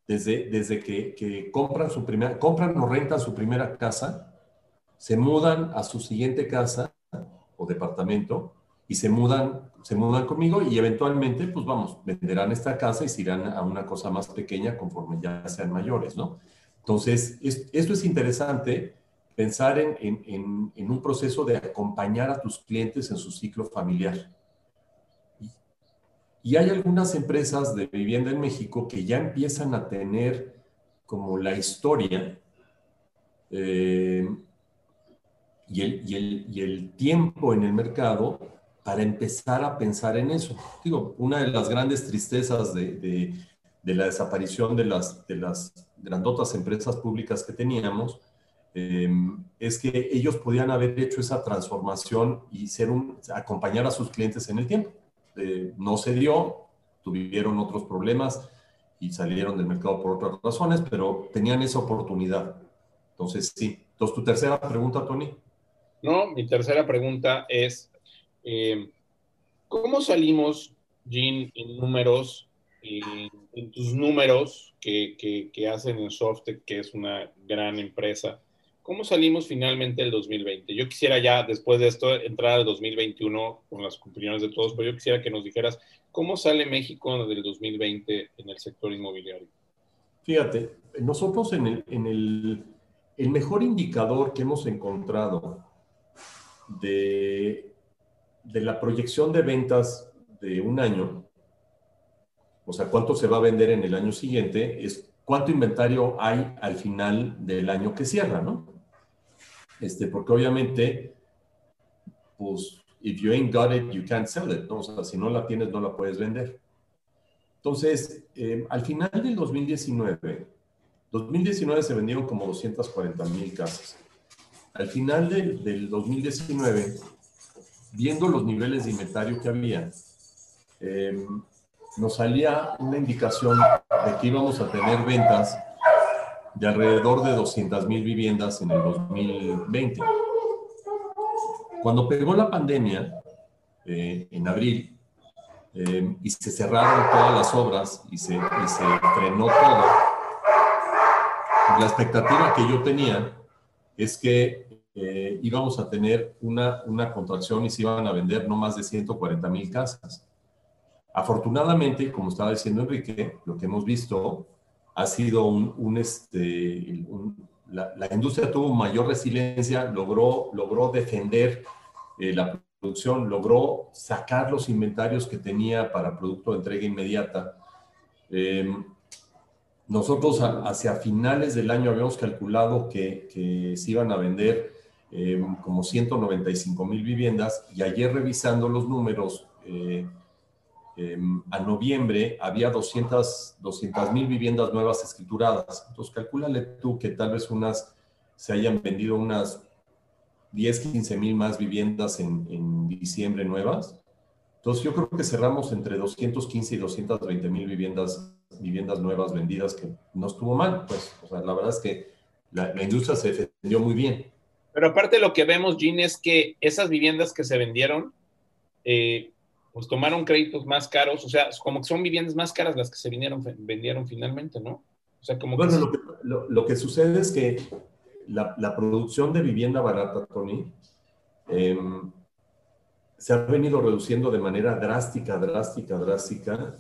desde, desde que, compran, su primera, compran o rentan su primera casa, se mudan a su siguiente casa o departamento y se mudan, se mudan conmigo y eventualmente, pues vamos, venderán esta casa y se irán a una cosa más pequeña conforme ya sean mayores, ¿no? Entonces, esto es interesante, pensar en, en, en, un proceso de acompañar a tus clientes en su ciclo familiar. Y hay algunas empresas de vivienda en México que ya empiezan a tener como la historia eh, y, el, y, el, tiempo en el mercado para empezar a pensar en eso. Digo, una de las grandes tristezas de, de, la desaparición de las, de las grandotas empresas públicas que teníamos eh, es que ellos podían haber hecho esa transformación y ser un, acompañar a sus clientes en el tiempo. Eh, no se dio, tuvieron otros problemas y salieron del mercado por otras razones, pero tenían esa oportunidad. Entonces, sí. Entonces, tu tercera pregunta, Tony. No, mi tercera pregunta es, eh, ¿cómo salimos, Jean, en números, en, tus números que, que, hacen en Softec, que es una gran empresa? ¿Cómo salimos finalmente el 2020? Yo quisiera ya, después de esto, entrar al 2021 con las opiniones de todos, pero yo quisiera que nos dijeras cómo sale México del 2020 en el sector inmobiliario. Fíjate, nosotros en el, en el, mejor indicador que hemos encontrado de la proyección de ventas de un año, o sea, cuánto se va a vender en el año siguiente, es cuánto inventario hay al final del año que cierra, ¿no? Este, porque obviamente, pues, if you ain't got it, you can't sell it, ¿no? O sea, si no la tienes, no la puedes vender. Entonces, eh, al final del 2019, 2019 se vendieron como 240 mil casas. Al final del, del 2019, viendo los niveles de inventario que había, eh, nos salía una indicación de que íbamos a tener ventas de alrededor de 200 mil viviendas en el 2020. Cuando pegó la pandemia, eh, en abril, eh, y se cerraron todas las obras y se, y se frenó todo, la expectativa que yo tenía es que eh, íbamos a tener una, una contracción y se iban a vender no más de 140 mil casas. Afortunadamente, como estaba diciendo Enrique, lo que hemos visto ha sido un, este, la, industria tuvo mayor resiliencia, logró, logró defender eh, la producción, logró sacar los inventarios que tenía para producto de entrega inmediata. Em, nosotros hacia finales del año habíamos calculado que, se iban a vender em, como 195 mil viviendas y ayer revisando los números, eh, a noviembre había 200 mil viviendas nuevas escrituradas. Entonces, calcúlale tú que tal vez unas se hayan vendido unas 10, 15 mil más viviendas en, diciembre nuevas. Entonces, yo creo que cerramos entre 215 y 220 mil viviendas, viviendas nuevas vendidas, que no estuvo mal. Pues, o sea, la verdad es que la, industria se defendió muy bien. Pero aparte lo que vemos, Gene, es que esas viviendas que se vendieron, eh, pues tomaron créditos más caros, o sea, como que son viviendas más caras las que se vinieron, vendieron finalmente, ¿no? O sea, como bueno, lo, que, lo, que sucede es que la, la, producción de vivienda barata, Tony, em, se ha venido reduciendo de manera drástica, drástica, drástica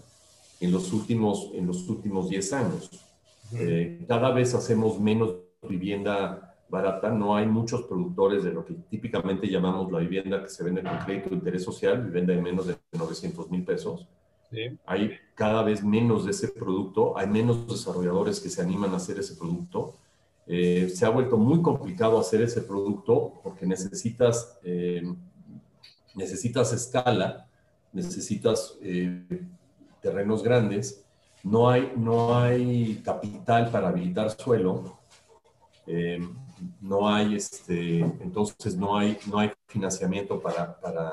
en los últimos, en los últimos 10 años. Eh, cada vez hacemos menos vivienda barata, no hay muchos productores de lo que típicamente llamamos la vivienda que se vende con crédito de interés social, vivienda de menos de 900 mil pesos. Hay cada vez menos de ese producto, hay menos desarrolladores que se animan a hacer ese producto. Eh, se ha vuelto muy complicado hacer ese producto porque necesitas, eh, necesitas escala, necesitas eh, terrenos grandes, no hay, no hay capital para habilitar suelo no hay, este, entonces no hay, no hay financiamiento para, para,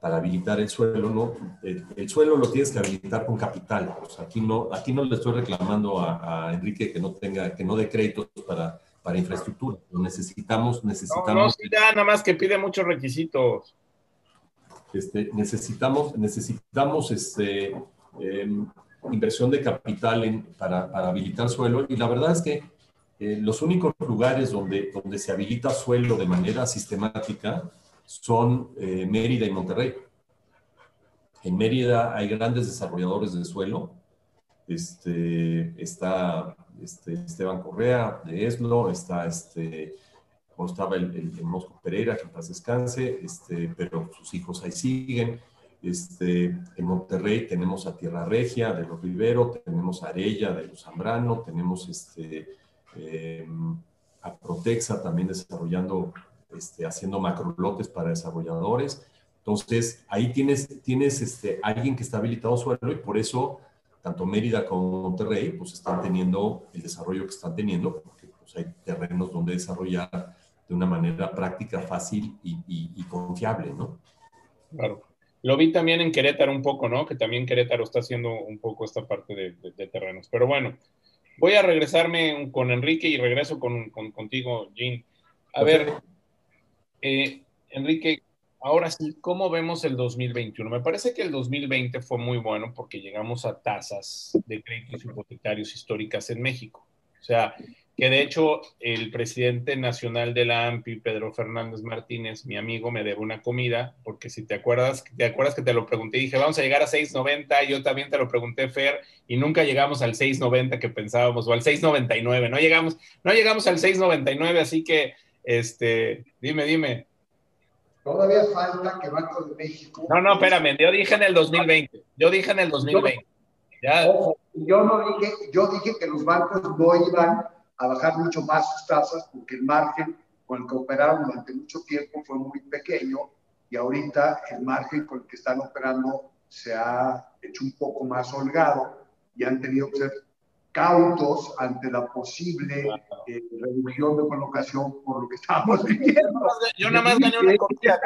para habilitar el suelo, ¿no? El, suelo lo tienes que habilitar con capital. aquí, no, aquí no le estoy reclamando a, Enrique que no tenga, que no dé créditos para, para infraestructura. Lo necesitamos, necesitamos. No, no sí, nada más que pide muchos requisitos. Este, necesitamos, necesitamos este, em, inversión de capital en, para, para habilitar suelo y la verdad es que eh, los únicos lugares donde, donde se habilita suelo de manera sistemática son eh, Mérida y Monterrey. En Mérida hay grandes desarrolladores de suelo. Este, está este, Esteban Correa de Eslo, está este, estaba el, el, Mosco Pereira, que paz descanse, este, pero sus hijos ahí siguen. Este, en Monterrey tenemos a Tierra Regia de los Rivero, tenemos a Arella de los Zambrano, tenemos este, em, a Protexa también desarrollando, este, haciendo macrolotes para desarrolladores. Entonces, ahí tienes, tienes este, alguien que está habilitado suelo y por eso tanto Mérida como Monterrey pues están teniendo el desarrollo que están teniendo, porque pues, hay terrenos donde desarrollar de una manera práctica, fácil y confiable, ¿no? Claro. Lo vi también en Querétaro un poco, ¿no? Que también Querétaro está haciendo un poco esta parte de, terrenos. Pero bueno, voy a regresarme con Enrique y regreso con, contigo, Jean. A ver, eh, Enrique, ahora sí, ¿cómo vemos el 2021? Me parece que el 2020 fue muy bueno porque llegamos a tasas de créditos hipotecarios históricas en México. O sea, que de hecho el presidente nacional de la AMPI, Pedro Fernández Martínez, mi amigo, me debe una comida, porque si te acuerdas, te acuerdas que te lo pregunté, dije, vamos a llegar a 6.90, yo también te lo pregunté, Fer, y nunca llegamos al 6.90 que pensábamos, o al 6.99, no llegamos, no llegamos al 6.99, así que, este, dime, dime. Todavía falta que Banco de México... No, no, espérame, yo dije en el 2020, yo dije en el 2020. Ya. yo no dije, yo dije que los bancos no iban a bajar mucho más sus tasas porque el margen con el que operaron durante mucho tiempo fue muy pequeño y ahorita el margen con el que están operando se ha hecho un poco más holgado y han tenido que ser cautos ante la posible eh, reducción de colocación por lo que estábamos viviendo. Yo nada más gané una comida,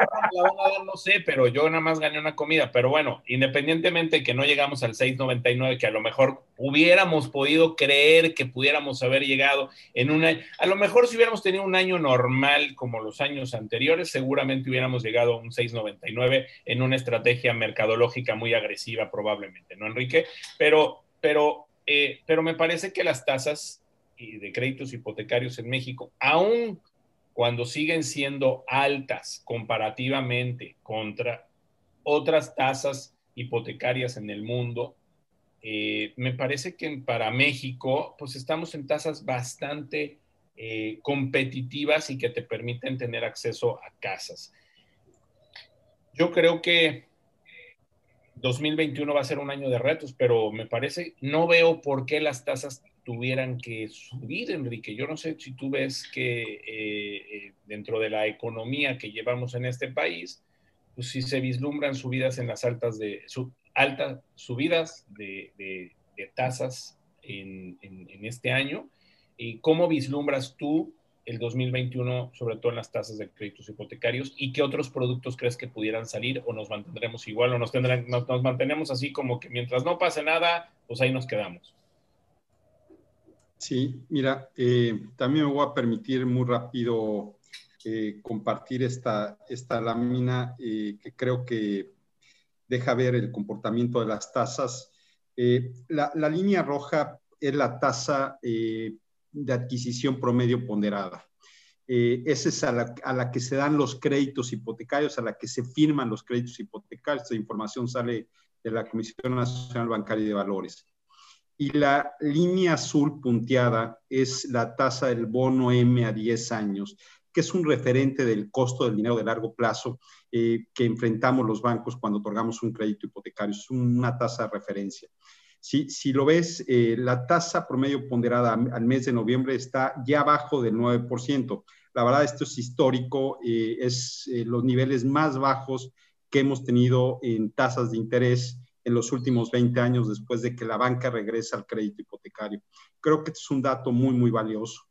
no sé, pero yo nada más gané una comida. Pero bueno, independientemente que no llegamos al 6.99, que a lo mejor hubiéramos podido creer que pudiéramos haber llegado en un año, a lo mejor si hubiéramos tenido un año normal como los años anteriores, seguramente hubiéramos llegado a un 6.99 en una estrategia mercadológica muy agresiva probablemente, ¿no, Enrique? Pero, pero eh, pero me parece que las tasas de créditos hipotecarios en México, aun cuando siguen siendo altas comparativamente contra otras tasas hipotecarias en el mundo, eh, me parece que para México, pues estamos en tasas bastante eh, competitivas y que te permiten tener acceso a casas. Yo creo que 2021 va a ser un año de retos, pero me parece, no veo por qué las tasas tuvieran que subir, Enrique. Yo no sé si tú ves que eh, eh, dentro de la economía que llevamos en este país, pues si se vislumbran subidas en las altas de, altas subidas de, tasas en, en, este año. ¿Y cómo vislumbras tú el 2021, sobre todo en las tasas de créditos hipotecarios, y qué otros productos crees que pudieran salir o nos mantendremos igual o nos, tendrán, nos, mantenemos así como que mientras no pase nada, pues ahí nos quedamos. Sí, mira, eh, también me voy a permitir muy rápido eh, compartir esta, esta lámina eh, que creo que deja ver el comportamiento de las tasas. La, la, línea roja es la tasa de adquisición promedio ponderada. Eh, esa es a la, que se dan los créditos hipotecarios, a la que se firman los créditos hipotecarios. Esta información sale de la Comisión Nacional Bancaria de Valores. Y la línea azul punteada es la tasa del bono M a 10 años, que es un referente del costo del dinero de largo plazo eh, que enfrentamos los bancos cuando otorgamos un crédito hipotecario. Es una tasa de referencia. Si, lo ves, eh, la tasa promedio ponderada al mes de noviembre está ya abajo del 9%. La verdad, esto es histórico, eh, es eh, los niveles más bajos que hemos tenido en tasas de interés en los últimos 20 años después de que la banca regresa al crédito hipotecario. Creo que este es un dato muy, muy valioso.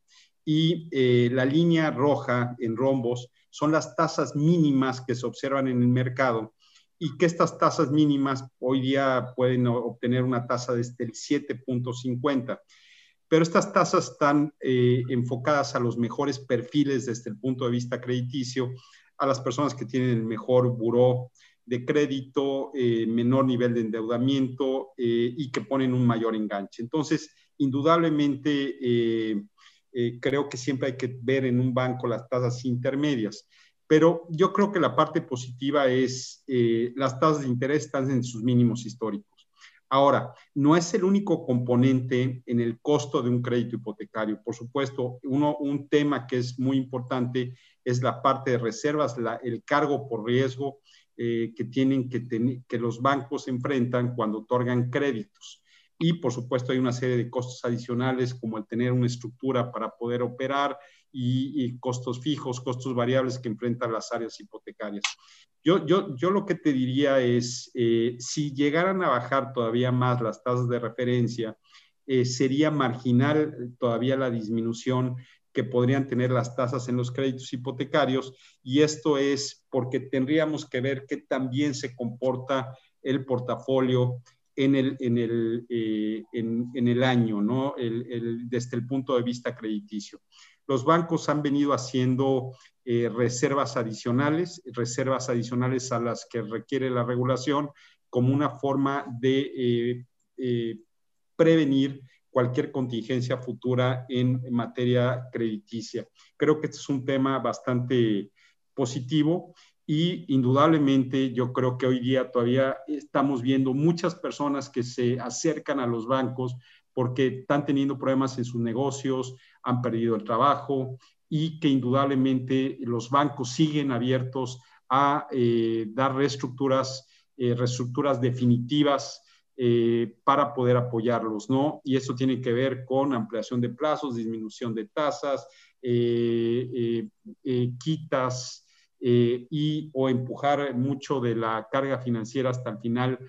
Y la línea roja en rombos son las tasas mínimas que se observan en el mercado y que estas tasas mínimas hoy día pueden obtener una tasa desde el 7.50. Pero estas tasas están eh, enfocadas a los mejores perfiles desde el punto de vista crediticio, a las personas que tienen el mejor buró de crédito, eh, menor nivel de endeudamiento eh, y que ponen un mayor enganche. Entonces, indudablemente, creo que siempre hay que ver en un banco las tasas intermedias. Pero yo creo que la parte positiva es eh, las tasas de interés están en sus mínimos históricos. Ahora, no es el único componente en el costo de un crédito hipotecario. Por supuesto, uno, un tema que es muy importante es la parte de reservas, el cargo por riesgo eh, que tienen que, que los bancos enfrentan cuando otorgan créditos. Y por supuesto hay una serie de costos adicionales como el tener una estructura para poder operar y, costos fijos, costos variables que enfrentan las áreas hipotecarias. Yo, yo, yo lo que te diría es, eh, si llegaran a bajar todavía más las tasas de referencia, eh, sería marginal todavía la disminución que podrían tener las tasas en los créditos hipotecarios y esto es porque tendríamos que ver qué también se comporta el portafolio en el, en el, eh, en, el año, ¿no? desde el punto de vista crediticio. Los bancos han venido haciendo eh, reservas adicionales, reservas adicionales a las que requiere la regulación, como una forma de eh, prevenir cualquier contingencia futura en, materia crediticia. Creo que este es un tema bastante positivo y indudablemente yo creo que hoy día todavía estamos viendo muchas personas que se acercan a los bancos porque están teniendo problemas en sus negocios, han perdido el trabajo y que indudablemente los bancos siguen abiertos a eh, dar reestructuras, eh, reestructuras definitivas eh, para poder apoyarlos, ¿no? Y eso tiene que ver con ampliación de plazos, disminución de tasas, quitas y o empujar mucho de la carga financiera hasta el final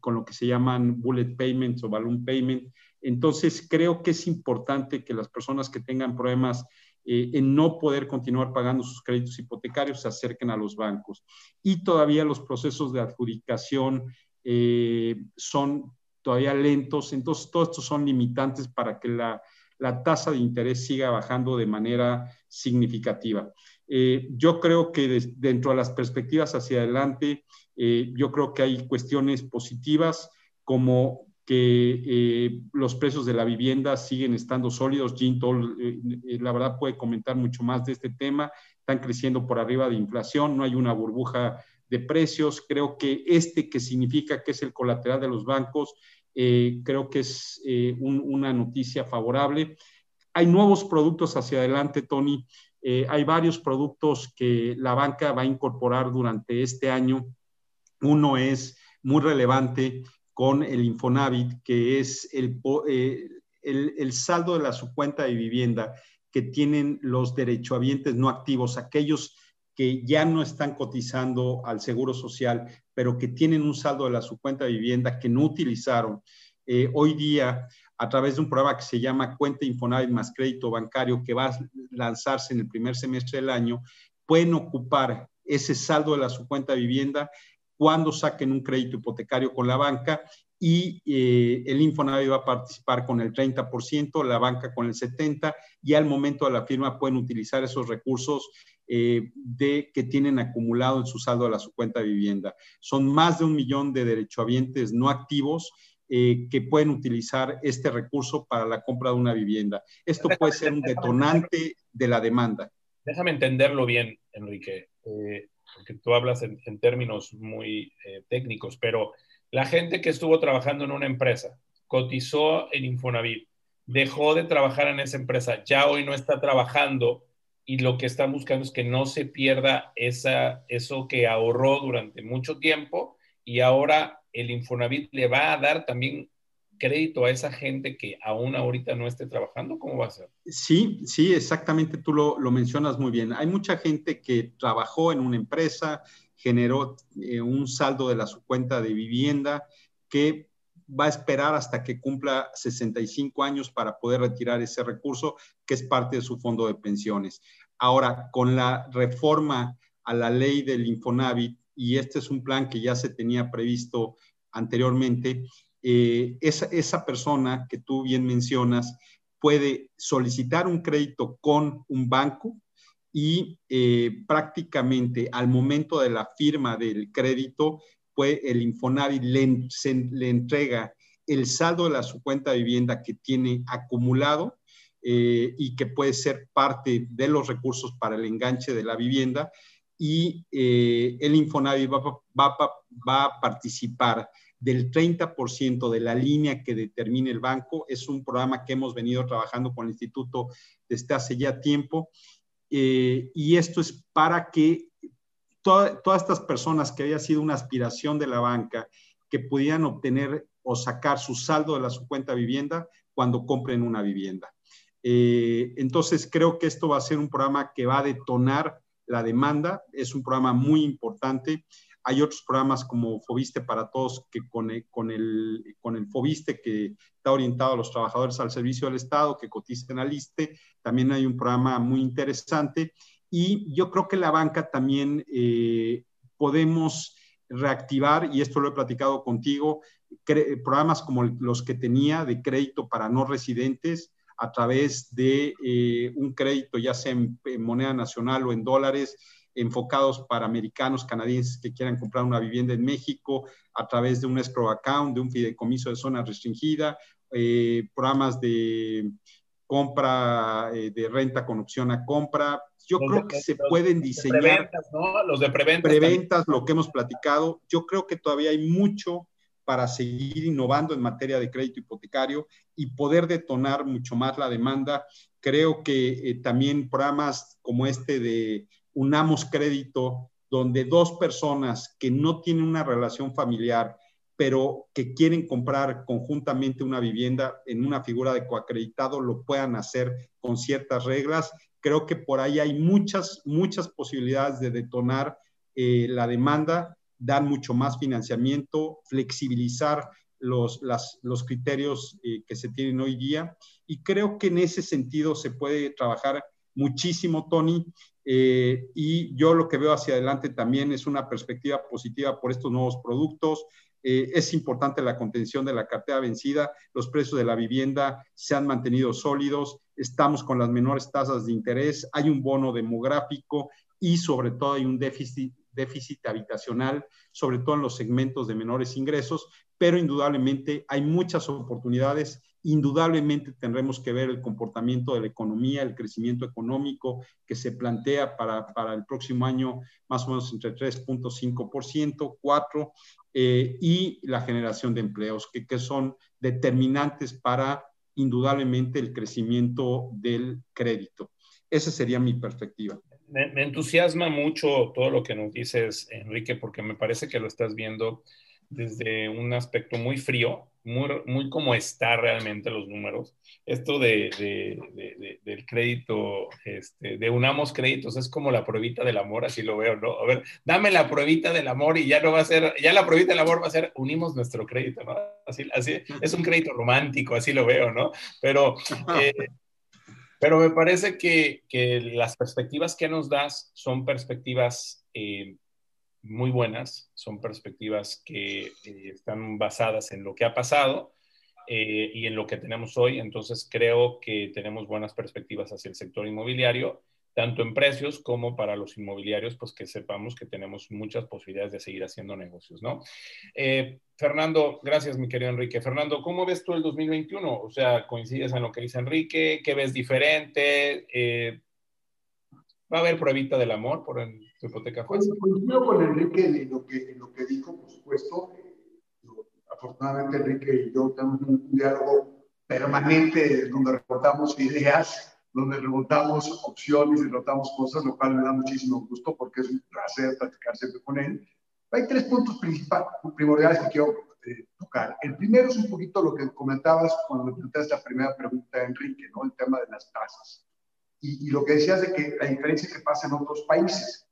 con lo que se llaman bullet payments o balloon payment. Entonces, creo que es importante que las personas que tengan problemas en no poder continuar pagando sus créditos hipotecarios se acerquen a los bancos. Y todavía los procesos de adjudicación eh, son todavía lentos. Entonces, todos estos son limitantes para que la, tasa de interés siga bajando de manera significativa. Eh, yo creo que dentro de las perspectivas hacia adelante, eh, yo creo que hay cuestiones positivas como que los precios de la vivienda siguen estando sólidos. Jim la verdad, puede comentar mucho más de este tema. Están creciendo por arriba de inflación, no hay una burbuja de precios. Creo que este que significa que es el colateral de los bancos, eh, creo que es eh, una noticia favorable. Hay nuevos productos hacia adelante, Tony. Eh, hay varios productos que la banca va a incorporar durante este año. Uno es muy relevante con el Infonavit, que es el, el, el saldo de la subcuenta de vivienda que tienen los derechohabientes no activos, aquellos que ya no están cotizando al Seguro Social, pero que tienen un saldo de la su cuenta de vivienda que no utilizaron. Eh, hoy día, a través de un programa que se llama Cuenta Infonavit más Crédito Bancario, que va a lanzarse en el primer semestre del año, pueden ocupar ese saldo de la su cuenta de vivienda cuando saquen un crédito hipotecario con la banca y eh, el Infonavit va a participar con el 30%, la banca con el 70% y al momento de la firma pueden utilizar esos recursos eh, de, que tienen acumulado en su saldo de la su cuenta de vivienda. Son más de un millón de derechohabientes no activos eh, que pueden utilizar este recurso para la compra de una vivienda. Esto puede ser un detonante de la demanda. Déjame entenderlo bien, Enrique, porque tú hablas en, términos muy técnicos, pero la gente que estuvo trabajando en una empresa, cotizó en Infonavit, dejó de trabajar en esa empresa, ya hoy no está trabajando y lo que están buscando es que no se pierda esa, eso que ahorró durante mucho tiempo y ahora el Infonavit le va a dar también crédito a esa gente que aún ahorita no esté trabajando? ¿Cómo va a ser? Sí, sí, exactamente, tú lo, lo mencionas muy bien. Hay mucha gente que trabajó en una empresa, generó eh, un saldo de la su cuenta de vivienda que va a esperar hasta que cumpla 65 años para poder retirar ese recurso que es parte de su fondo de pensiones. Ahora, con la reforma a la ley del Infonavit, y este es un plan que ya se tenía previsto anteriormente, eh, esa, persona que tú bien mencionas puede solicitar un crédito con un banco y eh, prácticamente al momento de la firma del crédito, el Infonavit le, le entrega el saldo de la su cuenta de vivienda que tiene acumulado eh, y que puede ser parte de los recursos para el enganche de la vivienda y el Infonavit va, va, va, a participar del 30% de la línea que determine el banco. Es un programa que hemos venido trabajando con el instituto desde hace ya tiempo eh, y esto es para que todas estas personas que había sido una aspiración de la banca, que pudieran obtener o sacar su saldo de la su cuenta vivienda cuando compren una vivienda. Eh, entonces, creo que esto va a ser un programa que va a detonar la demanda. Es un programa muy importante. Hay otros programas como Fobiste para Todos, que con el, con el, con el Fobiste, que está orientado a los trabajadores al servicio del Estado, que coticen al ISTE. También hay un programa muy interesante. Y yo creo que la banca también eh, podemos reactivar, y esto lo he platicado contigo, programas como los que tenía de crédito para no residentes a través de eh, un crédito, ya sea en, moneda nacional o en dólares, enfocados para americanos, canadienses que quieran comprar una vivienda en México, a través de un escrow account, de un fideicomiso de zona restringida, eh, programas de compra, eh, de renta con opción a compra. Yo creo que se pueden diseñar. preventas, ¿no? Los de preventas. Preventas, lo que hemos platicado. Yo creo que todavía hay mucho para seguir innovando en materia de crédito hipotecario y poder detonar mucho más la demanda. Creo que eh, también programas como este de Unamos Crédito, donde dos personas que no tienen una relación familiar, pero que quieren comprar conjuntamente una vivienda en una figura de coacreditado, lo puedan hacer con ciertas reglas. Creo que por ahí hay muchas, muchas posibilidades de detonar eh, la demanda dar mucho más financiamiento, flexibilizar los, los criterios eh, que se tienen hoy día. Y creo que en ese sentido se puede trabajar muchísimo, Tony. Eh, y yo lo que veo hacia adelante también es una perspectiva positiva por estos nuevos productos. Eh, es importante la contención de la cartera vencida, los precios de la vivienda se han mantenido sólidos, estamos con las menores tasas de interés, hay un bono demográfico y sobre todo hay un déficit déficit habitacional, sobre todo en los segmentos de menores ingresos, pero indudablemente hay muchas oportunidades. Indudablemente tendremos que ver el comportamiento de la economía, el crecimiento económico que se plantea para, para el próximo año más o menos entre 3.5%, 4%, eh, y la generación de empleos, que, que son determinantes para indudablemente el crecimiento del crédito. Esa sería mi perspectiva me, entusiasma mucho todo lo que nos dices, Enrique, porque me parece que lo estás viendo desde un aspecto muy frío, muy, muy como está realmente los números. Esto de, de, del crédito, este, de unamos créditos, es como la pruebita del amor, así lo veo, ¿no? A ver, dame la pruebita del amor y ya no va a ser, ya la pruebita del amor va a ser, unimos nuestro crédito, ¿no? Así, así es un crédito romántico, así lo veo, ¿no? Pero... Eh, pero me parece que, las perspectivas que nos das son perspectivas eh, muy buenas, son perspectivas que eh, están basadas en lo que ha pasado eh, y en lo que tenemos hoy. Entonces creo que tenemos buenas perspectivas hacia el sector inmobiliario tanto en precios como para los inmobiliarios, pues que sepamos que tenemos muchas posibilidades de seguir haciendo negocios, ¿no? Eh, Fernando, gracias, mi querido Enrique. Fernando, ¿cómo ves tú el 2021? O sea, ¿coincides en lo que dice Enrique? ¿Qué ves diferente? ¿Va a haber pruebita del amor por el, tu hipoteca Coincido con Enrique en lo que, lo que dijo, por supuesto. Afortunadamente, Enrique y yo tenemos un diálogo permanente donde reportamos ideas donde rebotamos opciones y rebotamos cosas, lo cual me da muchísimo gusto porque es un placer platicar siempre con él. Hay tres puntos principales, primordiales que quiero eh, tocar. El primero es un poquito lo que comentabas cuando me preguntaste la primera pregunta, Enrique, ¿no? El tema de las tasas. Y, y lo que decías de que la diferencia que pasa en otros países.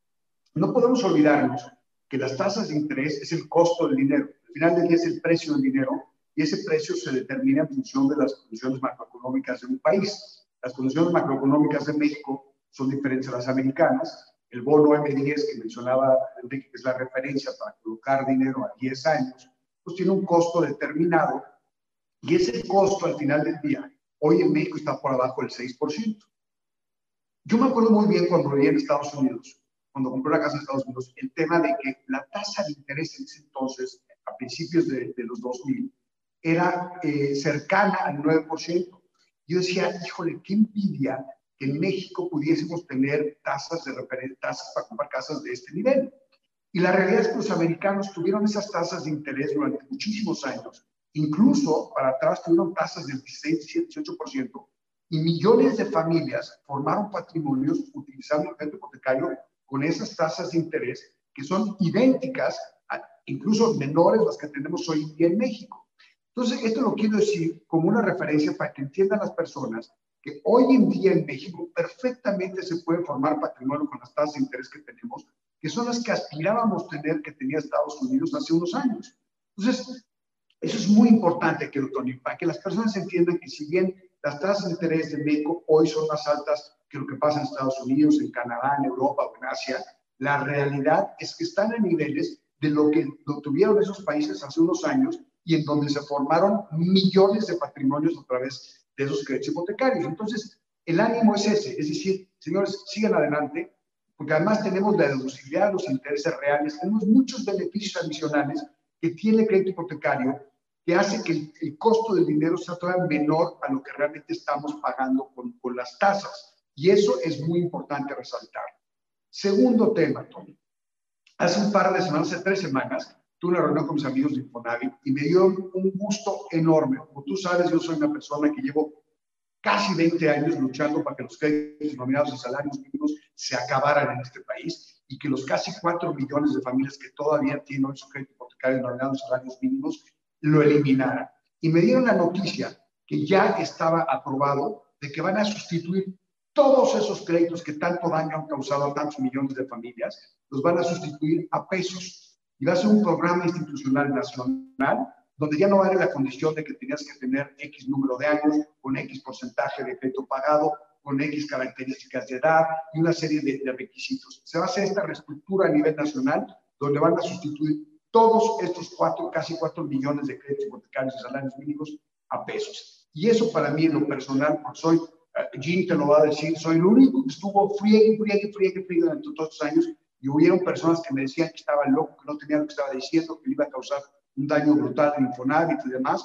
No podemos olvidarnos que las tasas de interés es el costo del dinero. Al final del día es el precio del dinero y ese precio se determina en función de las condiciones macroeconómicas de un país. Las condiciones macroeconómicas de México son diferentes a las americanas. El bono M10 que mencionaba Enrique, que es la referencia para colocar dinero a 10 años, pues tiene un costo determinado y ese costo al final del día, hoy en México está por abajo del 6%. Yo me acuerdo muy bien cuando vivía en Estados Unidos, cuando compré la casa en Estados Unidos, el tema de que la tasa de interés en ese entonces, a principios de, los 2000, era eh, cercana al 9%. Yo decía, híjole, qué envidia que en México pudiésemos tener tasas de referencia, tasas para comprar casas de este nivel. Y la realidad es que los americanos tuvieron esas tasas de interés durante muchísimos años. Incluso para atrás tuvieron tasas del 16, 17, 18%. Y millones de familias formaron patrimonios utilizando el crédito hipotecario con esas tasas de interés que son idénticas, incluso menores las que tenemos hoy en día en México. Entonces, esto lo quiero decir como una referencia para que entiendan las personas que hoy en día en México perfectamente se puede formar patrimonio con las tasas de interés que tenemos, que son las que aspirábamos tener que tenía Estados Unidos hace unos años. Entonces, eso es muy importante, que Tony, para que las personas entiendan que si bien las tasas de interés de México hoy son más altas que lo que pasa en Estados Unidos, en Canadá, en Europa o en Asia, la realidad es que están a niveles de lo que tuvieron esos países hace unos años y en donde se formaron millones de patrimonios a través de esos créditos hipotecarios. Entonces, el ánimo es ese, es decir, señores, sigan adelante, porque además tenemos la deducibilidad de los intereses reales, tenemos muchos beneficios adicionales que tiene el crédito hipotecario, que hace que el, costo del dinero sea todavía menor a lo que realmente estamos pagando con, con las tasas. Y eso es muy importante resaltar. Segundo tema, Tony. Hace un par de semanas, hace tres semanas, tuve una reunión con mis amigos de Infonavit y me dio un gusto enorme. Como tú sabes, yo soy una persona que llevo casi 20 años luchando para que los créditos denominados en salarios mínimos se acabaran en este país y que los casi 4 millones de familias que todavía tienen hoy su crédito hipotecario denominado en salarios mínimos lo eliminaran. Y me dieron la noticia que ya estaba aprobado de que van a sustituir todos esos créditos que tanto daño han causado a tantos millones de familias, los van a sustituir a pesos y va a ser un programa institucional nacional donde ya no vale la condición de que tenías que tener X número de años, con X porcentaje de crédito pagado, con X características de edad y una serie de, requisitos. Se va a hacer esta reestructura a nivel nacional donde van a sustituir todos estos cuatro, casi cuatro millones de créditos hipotecarios y salarios mínimos a pesos. Y eso para mí en lo personal, porque soy, uh, Jean te lo va a decir, soy el único que estuvo friegue, friegue, friegue, friegue durante todos estos años y hubieron personas que me decían que estaba loco, que no tenía lo que estaba diciendo, que le iba a causar un daño brutal en Infonavit y demás.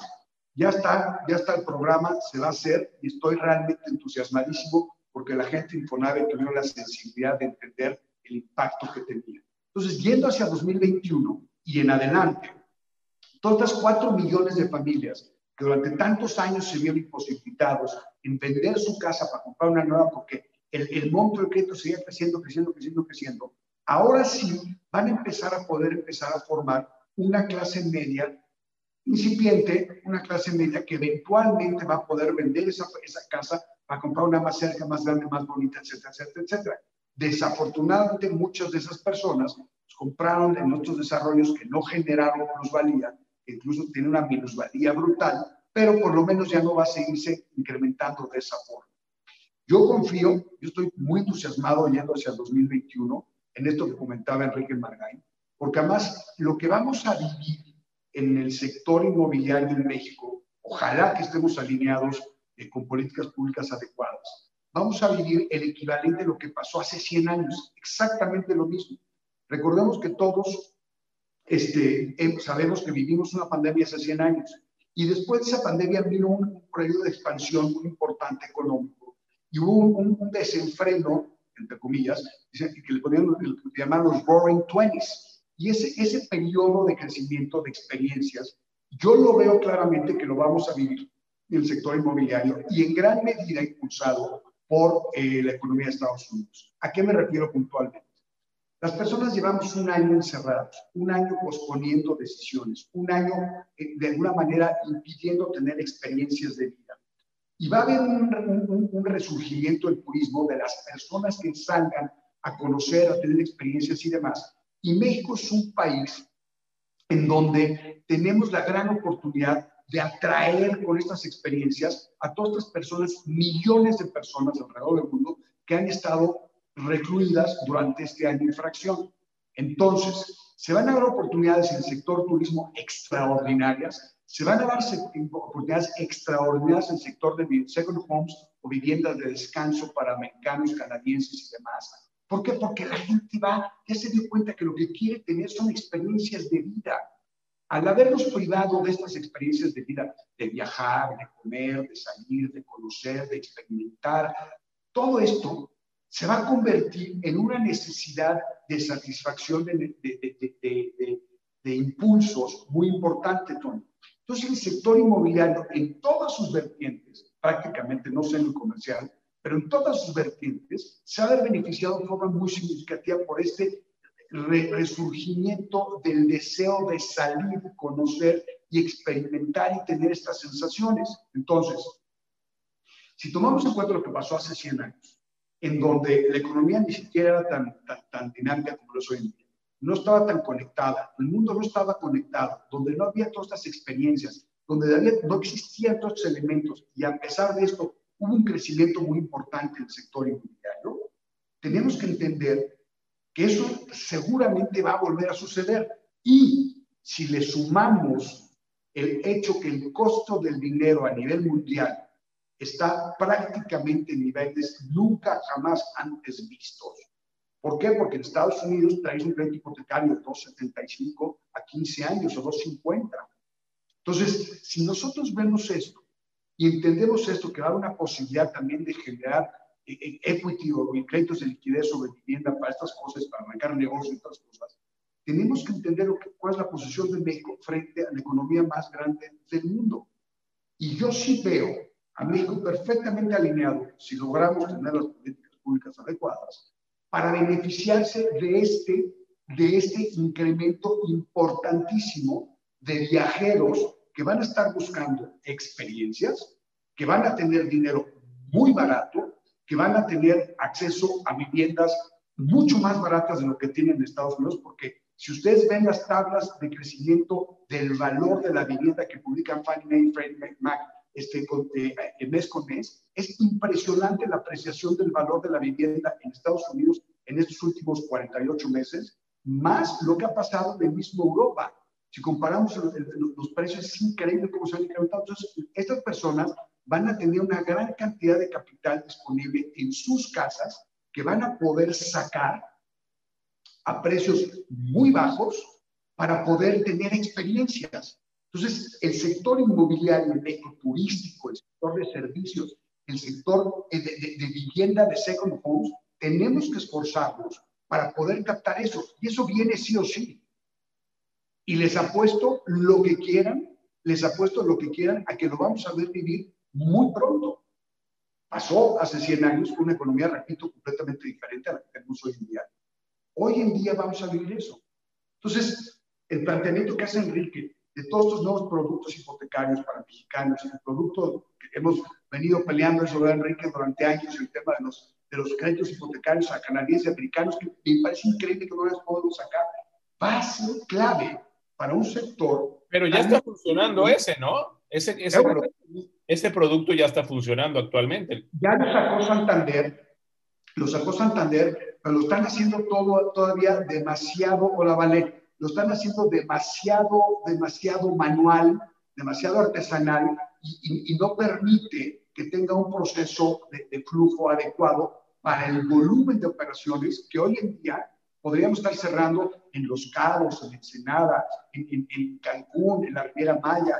Ya está, ya está el programa, se va a hacer y estoy realmente entusiasmadísimo porque la gente de Infonavit tuvo la sensibilidad de entender el impacto que tenía. Entonces, yendo hacia 2021 y en adelante, todas cuatro millones de familias que durante tantos años se vieron imposibilitados en vender su casa para comprar una nueva porque el, el monto de crédito seguía creciendo, creciendo, creciendo, creciendo, Ahora sí van a empezar a poder empezar a formar una clase media incipiente, una clase media que eventualmente va a poder vender esa, esa casa para comprar una más cerca, más grande, más bonita, etcétera, etcétera, etcétera. Desafortunadamente, muchas de esas personas compraron en otros desarrollos que no generaron plusvalía, que incluso tienen una minusvalía brutal, pero por lo menos ya no va a seguirse incrementando de esa forma. Yo confío, yo estoy muy entusiasmado yendo hacia el 2021 en esto que comentaba Enrique Margain, porque además lo que vamos a vivir en el sector inmobiliario en México, ojalá que estemos alineados eh, con políticas públicas adecuadas, vamos a vivir el equivalente de lo que pasó hace 100 años, exactamente lo mismo. Recordemos que todos este, em, sabemos que vivimos una pandemia hace 100 años y después de esa pandemia vino un, periodo de expansión muy importante económico y hubo un, un desenfreno entre comillas, que le ponían, que llaman los Roaring Twenties. Y ese, ese periodo de crecimiento de experiencias, yo lo veo claramente que lo vamos a vivir en el sector inmobiliario y en gran medida impulsado por eh, la economía de Estados Unidos. ¿A qué me refiero puntualmente? Las personas llevamos un año encerrados, un año posponiendo decisiones, un año eh, de alguna manera impidiendo tener experiencias de vida. Y va a haber un, resurgimiento del turismo de las personas que salgan a conocer, a tener experiencias y demás. Y México es un país en donde tenemos la gran oportunidad de atraer con estas experiencias a todas estas personas, millones de personas alrededor del mundo que han estado recluidas durante este año de fracción. Entonces, se van a dar oportunidades en el sector turismo extraordinarias se van a dar oportunidades extraordinarias en el sector de second homes o viviendas de descanso para americanos, canadienses y demás. ¿Por qué? Porque la gente va, ya se dio cuenta que lo que quiere tener son experiencias de vida. Al habernos privado de estas experiencias de vida, de viajar, de comer, de salir, de conocer, de experimentar, todo esto se va a convertir en una necesidad de satisfacción de, de, de impulsos muy importante, Tony. Entonces, el sector inmobiliario en todas sus vertientes, prácticamente no el comercial, pero en todas sus vertientes, se ha beneficiado de forma muy significativa por este resurgimiento del deseo de salir, conocer y experimentar y tener estas sensaciones. Entonces, si tomamos en cuenta lo que pasó hace 100 años, en donde la economía ni siquiera era tan, tan, dinámica como lo es hoy en día, no estaba tan conectada, el mundo no estaba conectado, donde no había todas estas experiencias, donde no existían todos estos elementos, y a pesar de esto hubo un crecimiento muy importante en el sector inmobiliario, tenemos que entender que eso seguramente va a volver a suceder. Y si le sumamos el hecho que el costo del dinero a nivel mundial está prácticamente en niveles nunca jamás antes vistos. ¿Por qué? Porque en Estados Unidos traes un crédito hipotecario de 2,75 a 15 años o 2,50. Entonces, si nosotros vemos esto y entendemos esto, que da una posibilidad también de generar equity o créditos de liquidez sobre vivienda para estas cosas, para arrancar negocios y otras cosas, tenemos que entender cuál es la posición de México frente a la economía más grande del mundo. Y yo sí veo a México perfectamente alineado, si logramos tener las políticas públicas adecuadas, para beneficiarse de este, de este incremento importantísimo de viajeros que van a estar buscando experiencias, que van a tener dinero muy barato que van a tener acceso a viviendas mucho más baratas de lo que tienen en Estados Unidos, porque si ustedes ven las tablas de crecimiento del valor de la vivienda que publican Fannie Mae Mac este, eh, mes con mes, es impresionante la apreciación del valor de la vivienda en Estados Unidos en estos últimos 48 meses, más lo que ha pasado en mismo Europa. Si comparamos los, los precios, es increíble cómo se han incrementado. Entonces, estas personas van a tener una gran cantidad de capital disponible en sus casas que van a poder sacar a precios muy bajos para poder tener experiencias. Entonces, el sector inmobiliario, el turístico, el sector de servicios, el sector de, de, vivienda de second homes, tenemos que esforzarnos para poder captar eso. Y eso viene sí o sí. Y les apuesto lo que quieran, les apuesto lo que quieran a que lo vamos a ver vivir muy pronto. Pasó hace 100 años con una economía, repito, completamente diferente a la que tenemos hoy en día. Hoy en día vamos a vivir eso. Entonces, el planteamiento que hace Enrique de todos estos nuevos productos hipotecarios para mexicanos, el producto que hemos venido peleando eso de Enrique durante años, el tema de los, de los créditos hipotecarios a canadienses y americanos, que me parece increíble que no las podemos sacar, va a ser clave para un sector. Pero ya está funcionando ese, ¿no? Ese, ese, ese producto ya está funcionando actualmente. Ya lo sacó Santander, lo sacó Santander, pero lo están haciendo todo todavía demasiado, o la vale, lo están haciendo demasiado, demasiado manual, demasiado artesanal y, no permite que tenga un proceso de, flujo adecuado para el volumen de operaciones que hoy en día podríamos estar cerrando en Los Cabos, en Ensenada, en, en, Cancún, en la Riviera Maya.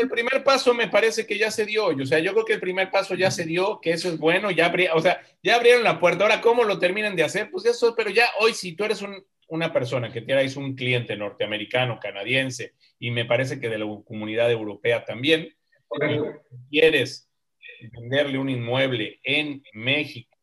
El primer paso me parece que ya se dio. O sea, yo creo que el primer paso ya se dio, que eso es bueno, ya o sea, ya abrieron la puerta. Ahora, ¿cómo lo terminan de hacer? Pues eso, pero ya hoy, si tú eres una persona que tienes un cliente norteamericano, canadiense, y me parece que de la comunidad europea también, quieres venderle un inmueble en México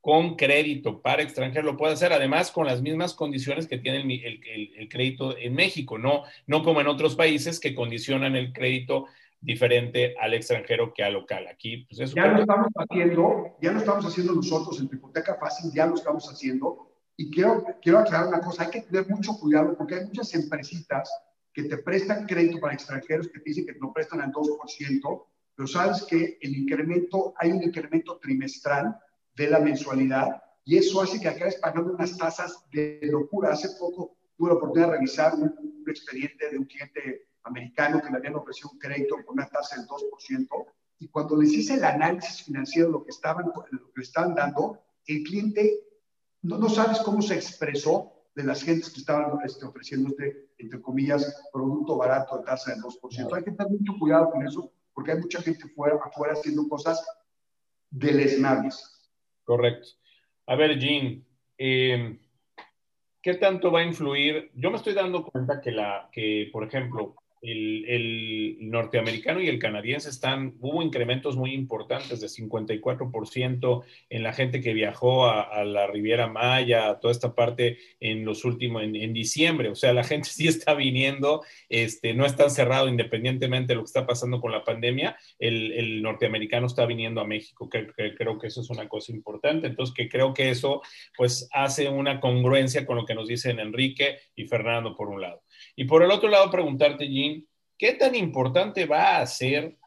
con crédito para extranjero lo puede hacer, además con las mismas condiciones que tiene el, crédito en México, no, no como en otros países que condicionan el crédito diferente al extranjero que al local. Aquí, pues eso. Ya lo estamos haciendo, ya lo estamos haciendo nosotros en Hipoteca Fácil, ya lo estamos haciendo. Y quiero, quiero aclarar una cosa, hay que tener mucho cuidado porque hay muchas empresitas que te prestan crédito para extranjeros que te dicen que no prestan al 2%, pero sabes que el incremento, hay un incremento trimestral de la mensualidad y eso hace que acabes pagando unas tasas de locura. Hace poco tuve la oportunidad de revisar un, expediente de un cliente americano que le habían ofrecido un crédito con una tasa del 2% y cuando les hice el análisis financiero de lo que estaban, lo que estaban dando, el cliente no, no sabes cómo se expresó de las gentes que estaban este, ofreciendo entre comillas, producto barato de tasa del 2%. Hay que tener mucho cuidado con eso porque hay mucha gente fuera, afuera haciendo cosas deleznables. Correcto. A ver, Jean, ¿qué tanto va a influir? Yo me estoy dando cuenta que, la, que, por ejemplo, el, norteamericano y el canadiense están, hubo incrementos muy importantes de 54% en la gente que viajó a, la Riviera Maya, a toda esta parte en los últimos, en, diciembre. O sea, la gente sí está viniendo, este, no está cerrado independientemente de lo que está pasando con la pandemia. El, norteamericano está viniendo a México, que, creo que eso es una cosa importante. Entonces, que creo que eso pues hace una congruencia con lo que nos dicen Enrique y Fernando por un lado. Y por el otro lado, preguntarte, Jean, ¿qué tan importante va a ser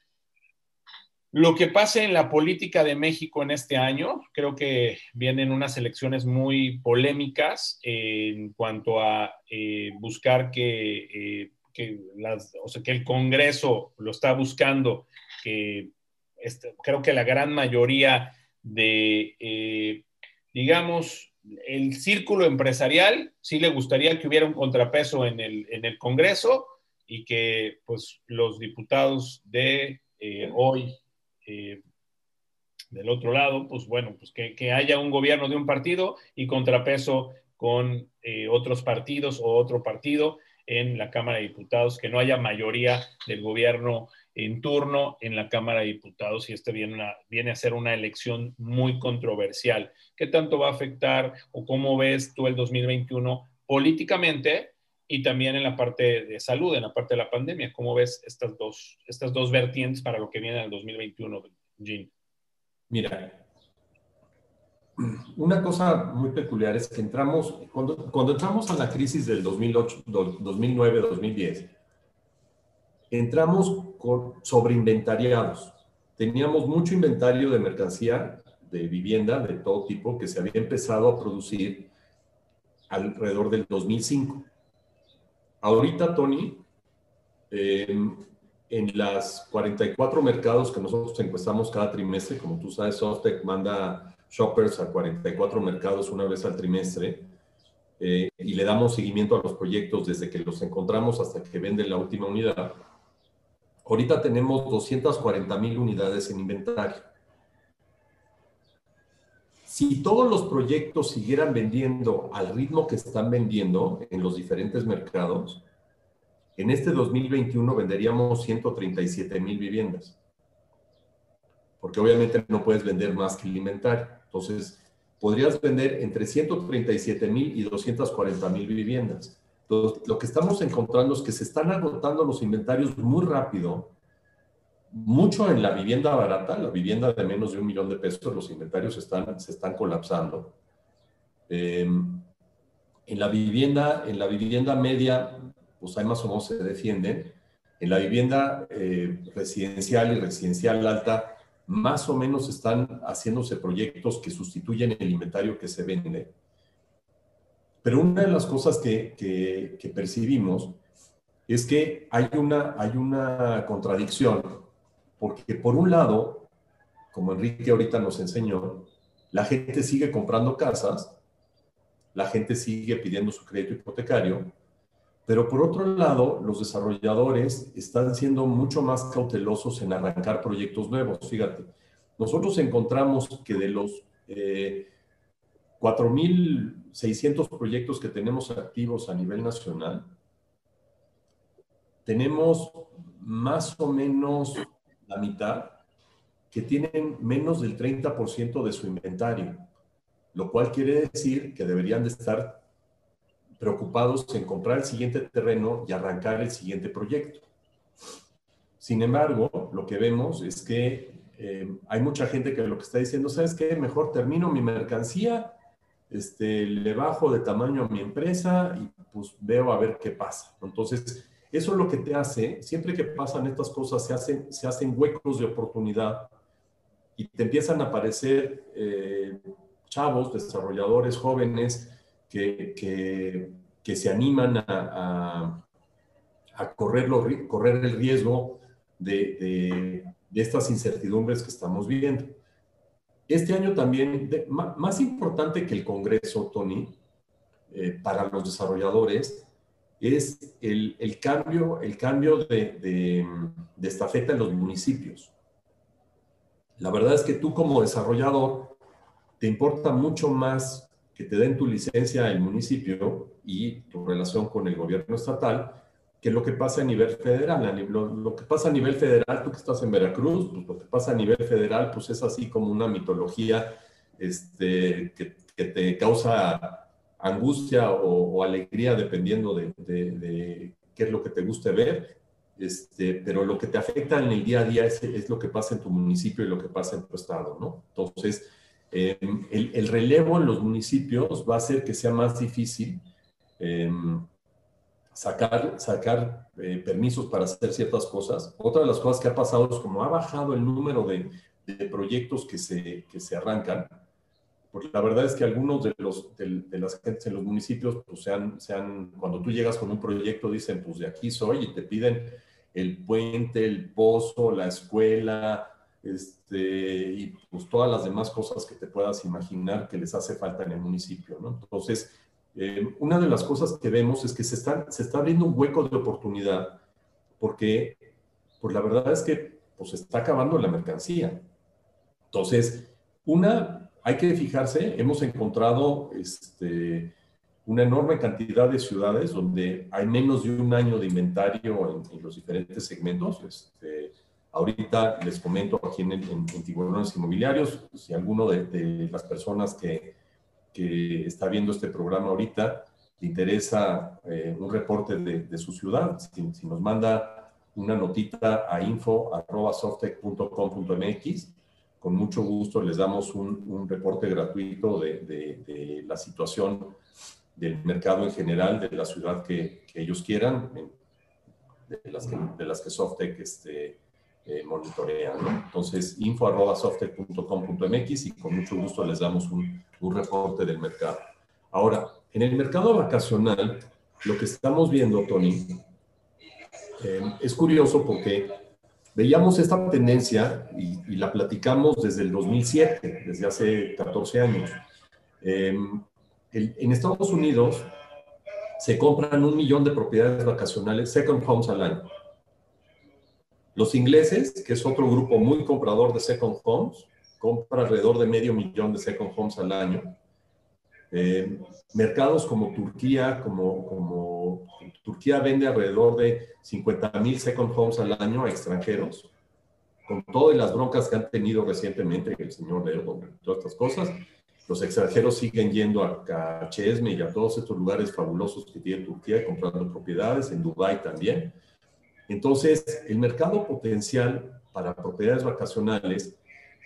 lo que pase en la política de México en este año? Creo que vienen unas elecciones muy polémicas en cuanto a eh, buscar que, eh, que el Congreso lo está buscando, que este, creo que la gran mayoría de, eh, digamos, el círculo empresarial sí le gustaría que hubiera un contrapeso en el, en el Congreso y que pues los diputados de eh, hoy eh, del otro lado, pues bueno, pues que, haya un gobierno de un partido y contrapeso con eh, otros partidos o otro partido en la Cámara de Diputados, que no haya mayoría del gobierno en turno en la Cámara de Diputados y este viene, viene a ser una elección muy controversial. ¿Qué tanto va a afectar o cómo ves tú el 2021 políticamente y también en la parte de salud, en la parte de la pandemia? ¿Cómo ves estas dos, estas dos vertientes para lo que viene en el 2021, Jean? Mira, una cosa muy peculiar es que entramos, cuando, cuando entramos a la crisis del 2008, 2009, 2010, entramos sobreinventariados. Teníamos mucho inventario de mercancía, de vivienda, de todo tipo, que se había empezado a producir alrededor del 2005. Ahorita, Tony, em, en las 44 mercados que nosotros encuestamos cada trimestre, como tú sabes, Softec manda shoppers a 44 mercados una vez al trimestre eh, y le damos seguimiento a los proyectos desde que los encontramos hasta que venden la última unidad Ahorita tenemos 240 mil unidades en inventario. Si todos los proyectos siguieran vendiendo al ritmo que están vendiendo en los diferentes mercados, en este 2021 venderíamos 137 mil viviendas. Porque obviamente no puedes vender más que el inventario. Entonces, podrías vender entre 137 mil y 240 mil viviendas lo que estamos encontrando es que se están agotando los inventarios muy rápido, mucho en la vivienda barata, la vivienda de menos de un millón de pesos, los inventarios están, se están colapsando. Em, en, la vivienda, en la vivienda media, pues hay más o menos se defienden. En la vivienda eh, residencial y residencial alta, más o menos están haciéndose proyectos que sustituyen el inventario que se vende. Pero una de las cosas que, percibimos es que hay una, hay una contradicción, porque por un lado, como Enrique ahorita nos enseñó, la gente sigue comprando casas, la gente sigue pidiendo su crédito hipotecario, pero por otro lado, los desarrolladores están siendo mucho más cautelosos en arrancar proyectos nuevos. Fíjate, nosotros encontramos que de los eh, 4.600 proyectos que tenemos activos a nivel nacional, tenemos más o menos la mitad que tienen menos del 30% de su inventario, lo cual quiere decir que deberían de estar preocupados en comprar el siguiente terreno y arrancar el siguiente proyecto. Sin embargo, lo que vemos es que eh, hay mucha gente que lo que está diciendo, ¿sabes qué? Mejor termino mi mercancía este, le bajo de tamaño a mi empresa y pues veo a ver qué pasa. Entonces, eso es lo que te hace, siempre que pasan estas cosas, se hacen, se hacen huecos de oportunidad y te empiezan a aparecer eh, chavos, desarrolladores jóvenes que, que, se animan a, a, correr, correr el riesgo de, de estas incertidumbres que estamos viviendo. Este año también, más importante que el Congreso, Tony, eh, para los desarrolladores, es el, cambio, el cambio de, de, de, estafeta en los municipios. La verdad es que tú como desarrollador te importa mucho más que te den tu licencia el municipio y tu relación con el gobierno estatal que lo que pasa a nivel federal. Lo, que pasa a nivel federal, tú que estás en Veracruz, pues lo que pasa a nivel federal, pues es así como una mitología este, que, que te causa angustia o, alegría dependiendo de, de, qué es lo que te guste ver. Este, pero lo que te afecta en el día a día es, es, lo que pasa en tu municipio y lo que pasa en tu estado, ¿no? Entonces, em, el, el, relevo en los municipios va a hacer que sea más difícil eh, sacar, sacar eh, permisos para hacer ciertas cosas. Otra de las cosas que ha pasado es como ha bajado el número de, de proyectos que se, que se arrancan, porque la verdad es que algunos de, los, de, las gentes en los municipios, pues sean, sean, cuando tú llegas con un proyecto, dicen, pues de aquí soy, y te piden el puente, el pozo, la escuela, este, y pues todas las demás cosas que te puedas imaginar que les hace falta en el municipio, ¿no? Entonces, eh, una de las cosas que vemos es que se está, se está abriendo un hueco de oportunidad porque, pues la verdad es que pues, está acabando la mercancía. Entonces, una, hay que fijarse, hemos encontrado este, una enorme cantidad de ciudades donde hay menos de un año de inventario en, los diferentes segmentos. Este, ahorita les comento aquí en, en, tiburones inmobiliarios, si alguno de, de las personas que que está viendo este programa ahorita le interesa eh, un reporte de, su ciudad, si, nos manda una notita a info.softec.com.mx, con mucho gusto les damos un, reporte gratuito de, la situación del mercado en general, de la ciudad que, ellos quieran, de las que, de las que Softec este, eh, monitorean. Entonces, info.softec.com.mx y con mucho gusto les damos un, un reporte del mercado. Ahora, en el mercado vacacional, lo que estamos viendo, Tony, eh, es curioso porque veíamos esta tendencia y, la platicamos desde el 2007, desde hace 14 años. Eh, en Estados Unidos se compran un millón de propiedades vacacionales, second homes al año. Los ingleses, que es otro grupo muy comprador de second homes, compra alrededor de medio millón de second homes al año. Eh, mercados como Turquía, como, como Turquía vende alrededor de 50 mil second homes al año a extranjeros, con todas las broncas que han tenido recientemente el señor Erdogan, todas estas cosas. Los extranjeros siguen yendo a, a Chesme y a todos estos lugares fabulosos que tiene Turquía, comprando propiedades, en Dubái también. Entonces, el mercado potencial para propiedades vacacionales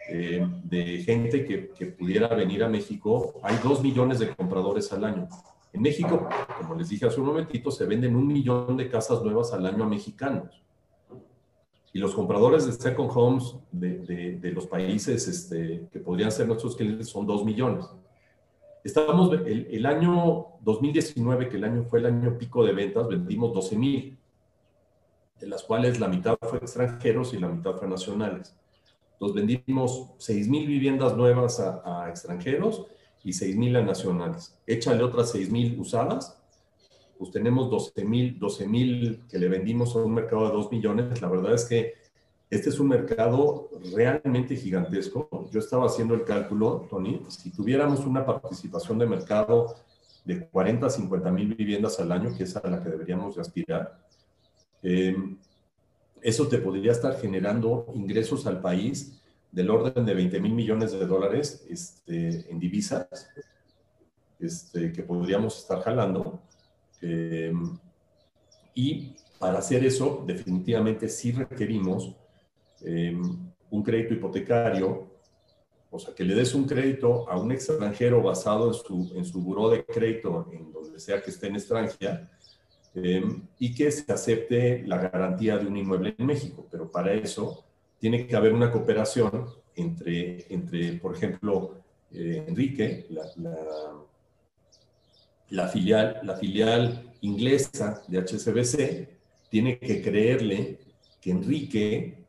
eh, de gente que, pudiera venir a México, hay dos millones de compradores al año. En México, como les dije hace un momentito, se venden un millón de casas nuevas al año a mexicanos. Y los compradores de second homes de, de, los países este, que podrían ser nuestros clientes son dos millones. Estamos, el, el, año 2019, que el año fue el año pico de ventas, vendimos 12 mil, de las cuales la mitad fue extranjeros y la mitad fue nacionales. Nos vendimos 6.000 viviendas nuevas a, extranjeros y 6.000 a nacionales. Échale otras 6.000 usadas, pues tenemos 12.000 12, que le vendimos a un mercado de 2 millones. La verdad es que este es un mercado realmente gigantesco. Yo estaba haciendo el cálculo, Tony, si tuviéramos una participación de mercado de 40 a 50 mil viviendas al año, que es a la que deberíamos de aspirar, eh, eso te podría estar generando ingresos al país del orden de 20 mil millones de dólares este, en divisas este, que podríamos estar jalando. Em, y para hacer eso, definitivamente sí requerimos em, un crédito hipotecario, o sea, que le des un crédito a un extranjero basado en su, en su buró de crédito, en donde sea que esté en extranjera, Em, y que se acepte la garantía de un inmueble en México. Pero para eso tiene que haber una cooperación entre, entre por ejemplo, eh, Enrique, la, filial, la filial inglesa de HSBC, tiene que creerle que Enrique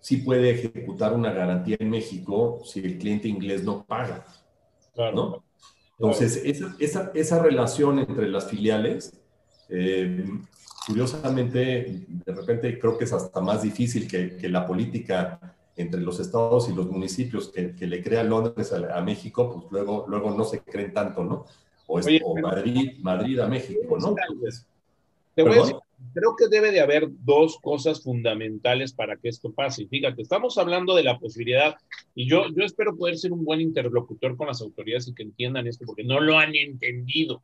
sí puede ejecutar una garantía en México si el cliente inglés no paga. ¿no? Entonces, esa, esa, esa relación entre las filiales eh, curiosamente, de repente creo que es hasta más difícil que, que la política entre los estados y los municipios que, que le crea Londres a, México, pues luego, luego no se creen tanto, ¿no? O, es, Madrid, Madrid a México, ¿no? te, voy a decir, creo que debe de haber dos cosas fundamentales para que esto pase. Fíjate, estamos hablando de la posibilidad, y yo, yo espero poder ser un buen interlocutor con las autoridades y que entiendan esto, porque no lo han entendido.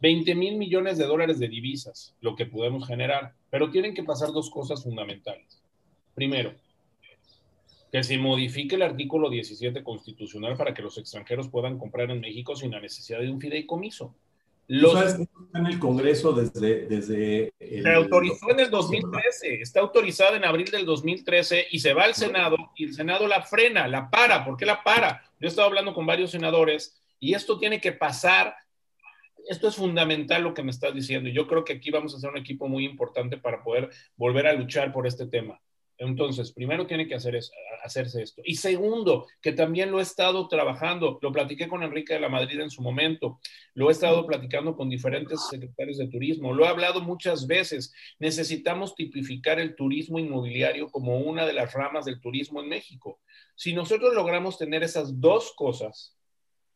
20 mil millones de dólares de divisas, lo que podemos generar, pero tienen que pasar dos cosas fundamentales. Primero, que se modifique el artículo 17 constitucional para que los extranjeros puedan comprar en México sin la necesidad de un fideicomiso. Los, ¿Sabes que está en el Congreso desde... desde Se autorizó en el 2013, está autorizada en abril del 2013 y se va al Senado y el Senado la frena, la para. ¿Por qué la para? Yo he estado hablando con varios senadores y esto tiene que pasar. Esto es fundamental lo que me estás diciendo yo creo que aquí vamos a hacer un equipo muy importante para poder volver a luchar por este tema. Entonces, primero tiene que hacer hacerse esto. Y segundo, que también lo he estado trabajando, lo platiqué con Enrique de la Madrid en su momento, lo he estado platicando con diferentes secretarios de turismo, lo he hablado muchas veces. Necesitamos tipificar el turismo inmobiliario como una de las ramas del turismo en México. Si nosotros logramos tener esas dos cosas,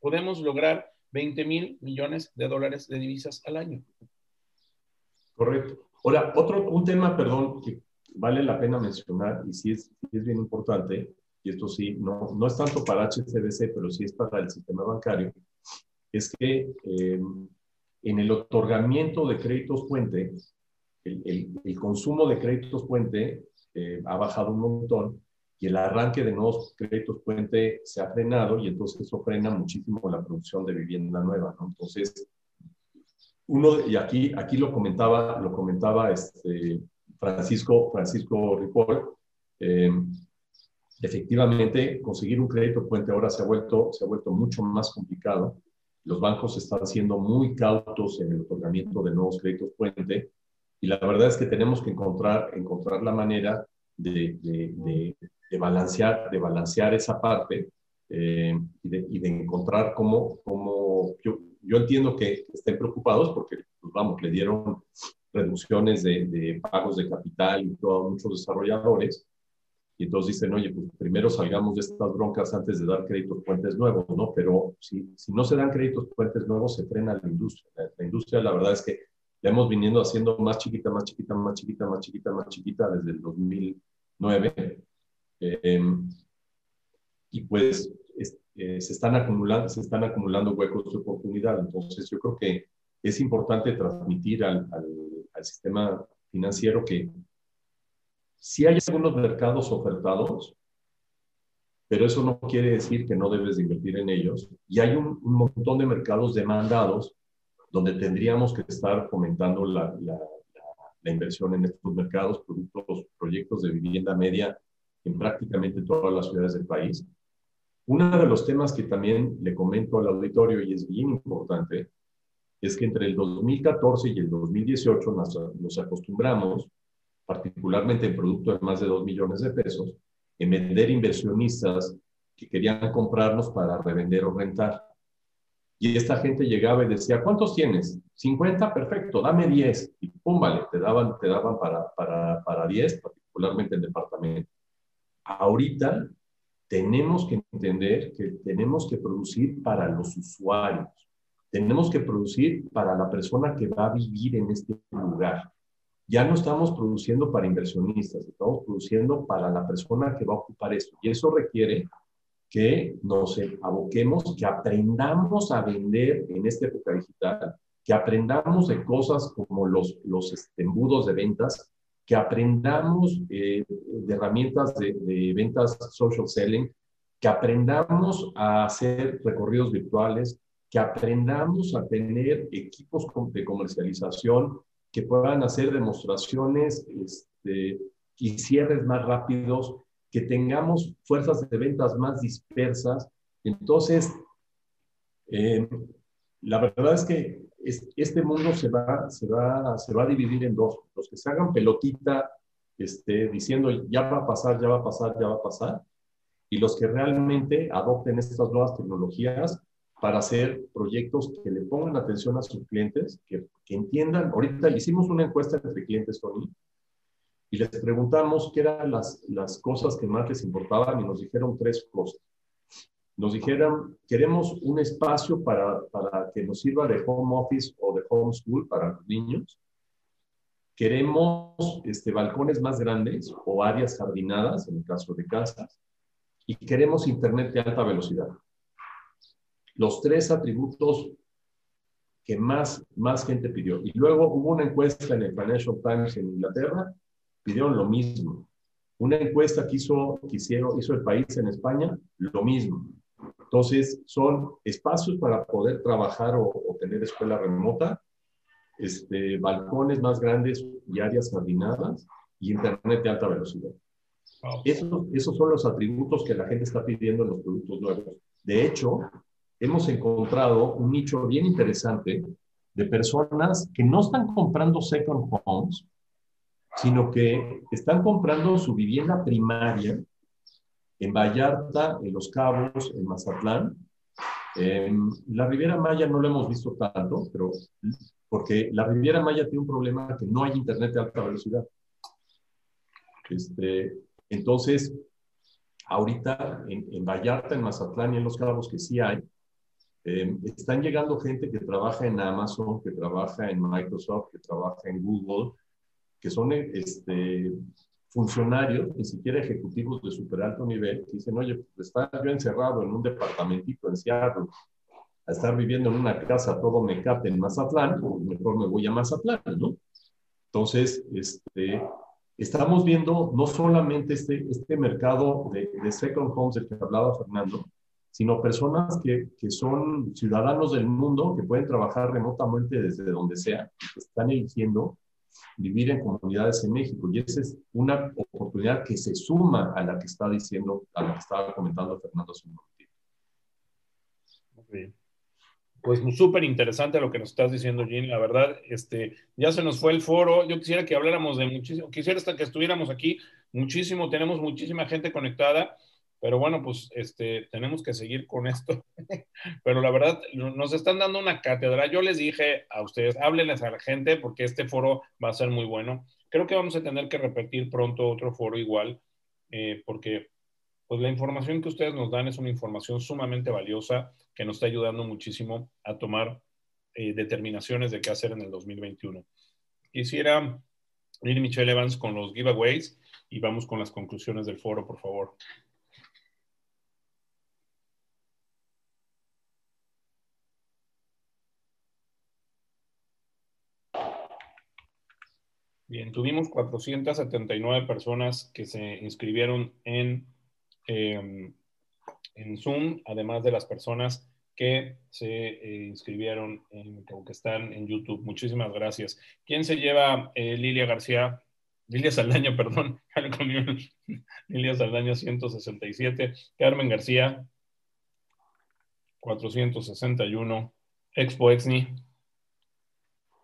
podemos lograr 20 mil millones de dólares de divisas al año. Correcto. Ahora, otro, un tema, perdón, que vale la pena mencionar, y sí es, es bien importante, y esto sí, no, no es tanto para HCBC, pero sí es para el sistema bancario, es que eh, en el otorgamiento de créditos puente, el, el, consumo de créditos puente eh, ha bajado un montón y el arranque de nuevos créditos puente se ha frenado y entonces eso frena muchísimo la producción de vivienda nueva, ¿no? Entonces, uno, y aquí, aquí lo comentaba, lo comentaba este, Francisco, Francisco Ripoll, eh, efectivamente conseguir un crédito puente ahora se ha, vuelto, se ha vuelto mucho más complicado. Los bancos están siendo muy cautos en el otorgamiento de nuevos créditos puente y la verdad es que tenemos que encontrar, encontrar la manera de, de, de, balancear, de balancear esa parte eh, y, de, encontrar cómo, cómo yo, yo entiendo que estén preocupados porque, pues, vamos, le dieron reducciones de, pagos de capital y todos muchos desarrolladores. Y entonces dicen, oye, pues primero salgamos de estas broncas antes de dar créditos puentes nuevos, ¿no? Pero si, si no se dan créditos puentes nuevos, se frena la industria. La, industria, la verdad es que la hemos viniendo haciendo más chiquita, más chiquita, más chiquita, más chiquita, más chiquita desde el 2009. Em, y pues eh, se, están acumulando, se están acumulando huecos de oportunidad. Entonces yo creo que es importante transmitir al, al, sistema financiero que sí hay algunos mercados ofertados, pero eso no quiere decir que no debes de invertir en ellos. Y hay un, montón de mercados demandados donde tendríamos que estar fomentando la, la, la, inversión en estos mercados, productos, proyectos de vivienda media en prácticamente todas las ciudades del país. Uno de los temas que también le comento al auditorio y es bien importante es que entre el 2014 y el 2018 nos, acostumbramos, particularmente en productos de más de 2 millones de pesos, en vender inversionistas que querían comprarnos para revender o rentar. Y esta gente llegaba y decía, ¿cuántos tienes? 50, perfecto, dame 10. Y pum, vale, te daban, te daban para, para, para 10, particularmente en departamento. Ahorita tenemos que entender que tenemos que producir para los usuarios tenemos que producir para la persona que va a vivir en este lugar. Ya no estamos produciendo para inversionistas, estamos produciendo para la persona que va a ocupar esto. Y eso requiere que nos aboquemos, que aprendamos a vender en esta época digital, que aprendamos de cosas como los, los este, embudos de ventas, que aprendamos eh, de herramientas de, de ventas social selling, que aprendamos a hacer recorridos virtuales, que aprendamos a tener equipos de comercialización que puedan hacer demostraciones este, y cierres más rápidos, que tengamos fuerzas de ventas más dispersas. Entonces, eh, la verdad es que este mundo se va, se, va, se va a dividir en dos. Los que se hagan pelotita este, diciendo ya va a pasar, ya va a pasar, ya va a pasar, y los que realmente adopten estas nuevas tecnologías para hacer proyectos que le pongan atención a sus clientes, que, que entiendan. Ahorita hicimos una encuesta entre clientes, Tony, y les preguntamos qué eran las, las cosas que más les importaban y nos dijeron tres cosas. Nos dijeron, queremos un espacio para, para que nos sirva de home office o de home school para los niños. Queremos este, balcones más grandes o áreas jardinadas, en el caso de casas, y queremos Internet de alta velocidad. Los tres atributos que más, más gente pidió. Y luego hubo una encuesta en el Financial Times en Inglaterra, pidieron lo mismo. Una encuesta que hizo, que hizo el país en España, lo mismo. Entonces, son espacios para poder trabajar o, tener escuela remota, este, balcones más grandes y áreas jardinadas y internet de alta velocidad. Esos, esos son los atributos que la gente está pidiendo en los productos nuevos. De hecho, hemos encontrado un nicho bien interesante de personas que no están comprando second homes, sino que están comprando su vivienda primaria en Vallarta, en Los Cabos, en Mazatlán. En la Riviera Maya no lo hemos visto tanto, pero porque la Riviera Maya tiene un problema que no hay internet de alta velocidad. Este, entonces, ahorita en, Vallarta, en Mazatlán y en Los Cabos, que sí hay, eh, están llegando gente que trabaja en Amazon, que trabaja en Microsoft, que trabaja en Google, que son este, funcionarios, ni siquiera ejecutivos de super alto nivel, que dicen, oye, pues estar yo encerrado en un departamentito en Seattle, a estar viviendo en una casa todo mecate en Mazatlán, pues mejor me voy a Mazatlán, ¿no? Entonces, este, estamos viendo no solamente este, este mercado de, de second homes del que hablaba Fernando, sino personas que, que, son ciudadanos del mundo, que pueden trabajar remotamente desde donde sea, que están eligiendo vivir en comunidades en México. Y esa es una oportunidad que se suma a la que está diciendo, a la que estaba comentando Fernando hace un momento. Pues súper interesante lo que nos estás diciendo, Jean. La verdad, este, ya se nos fue el foro. Yo quisiera que habláramos de muchísimo, quisiera hasta que estuviéramos aquí muchísimo. Tenemos muchísima gente conectada. Pero bueno, pues este, tenemos que seguir con esto. Pero la verdad, nos están dando una cátedra. Yo les dije a ustedes, háblenles a la gente porque este foro va a ser muy bueno. Creo que vamos a tener que repetir pronto otro foro igual, eh, porque pues la información que ustedes nos dan es una información sumamente valiosa que nos está ayudando muchísimo a tomar eh, determinaciones de qué hacer en el 2021. Quisiera ir Michelle Evans con los giveaways y vamos con las conclusiones del foro, por favor. Bien, tuvimos 479 personas que se inscribieron en, em, en Zoom, además de las personas que se eh, inscribieron en, o que están en YouTube. Muchísimas gracias. ¿Quién se lleva eh, Lilia García? Lilia Saldaña, perdón. Lilia Saldaña 167. Carmen García 461. Expo Exni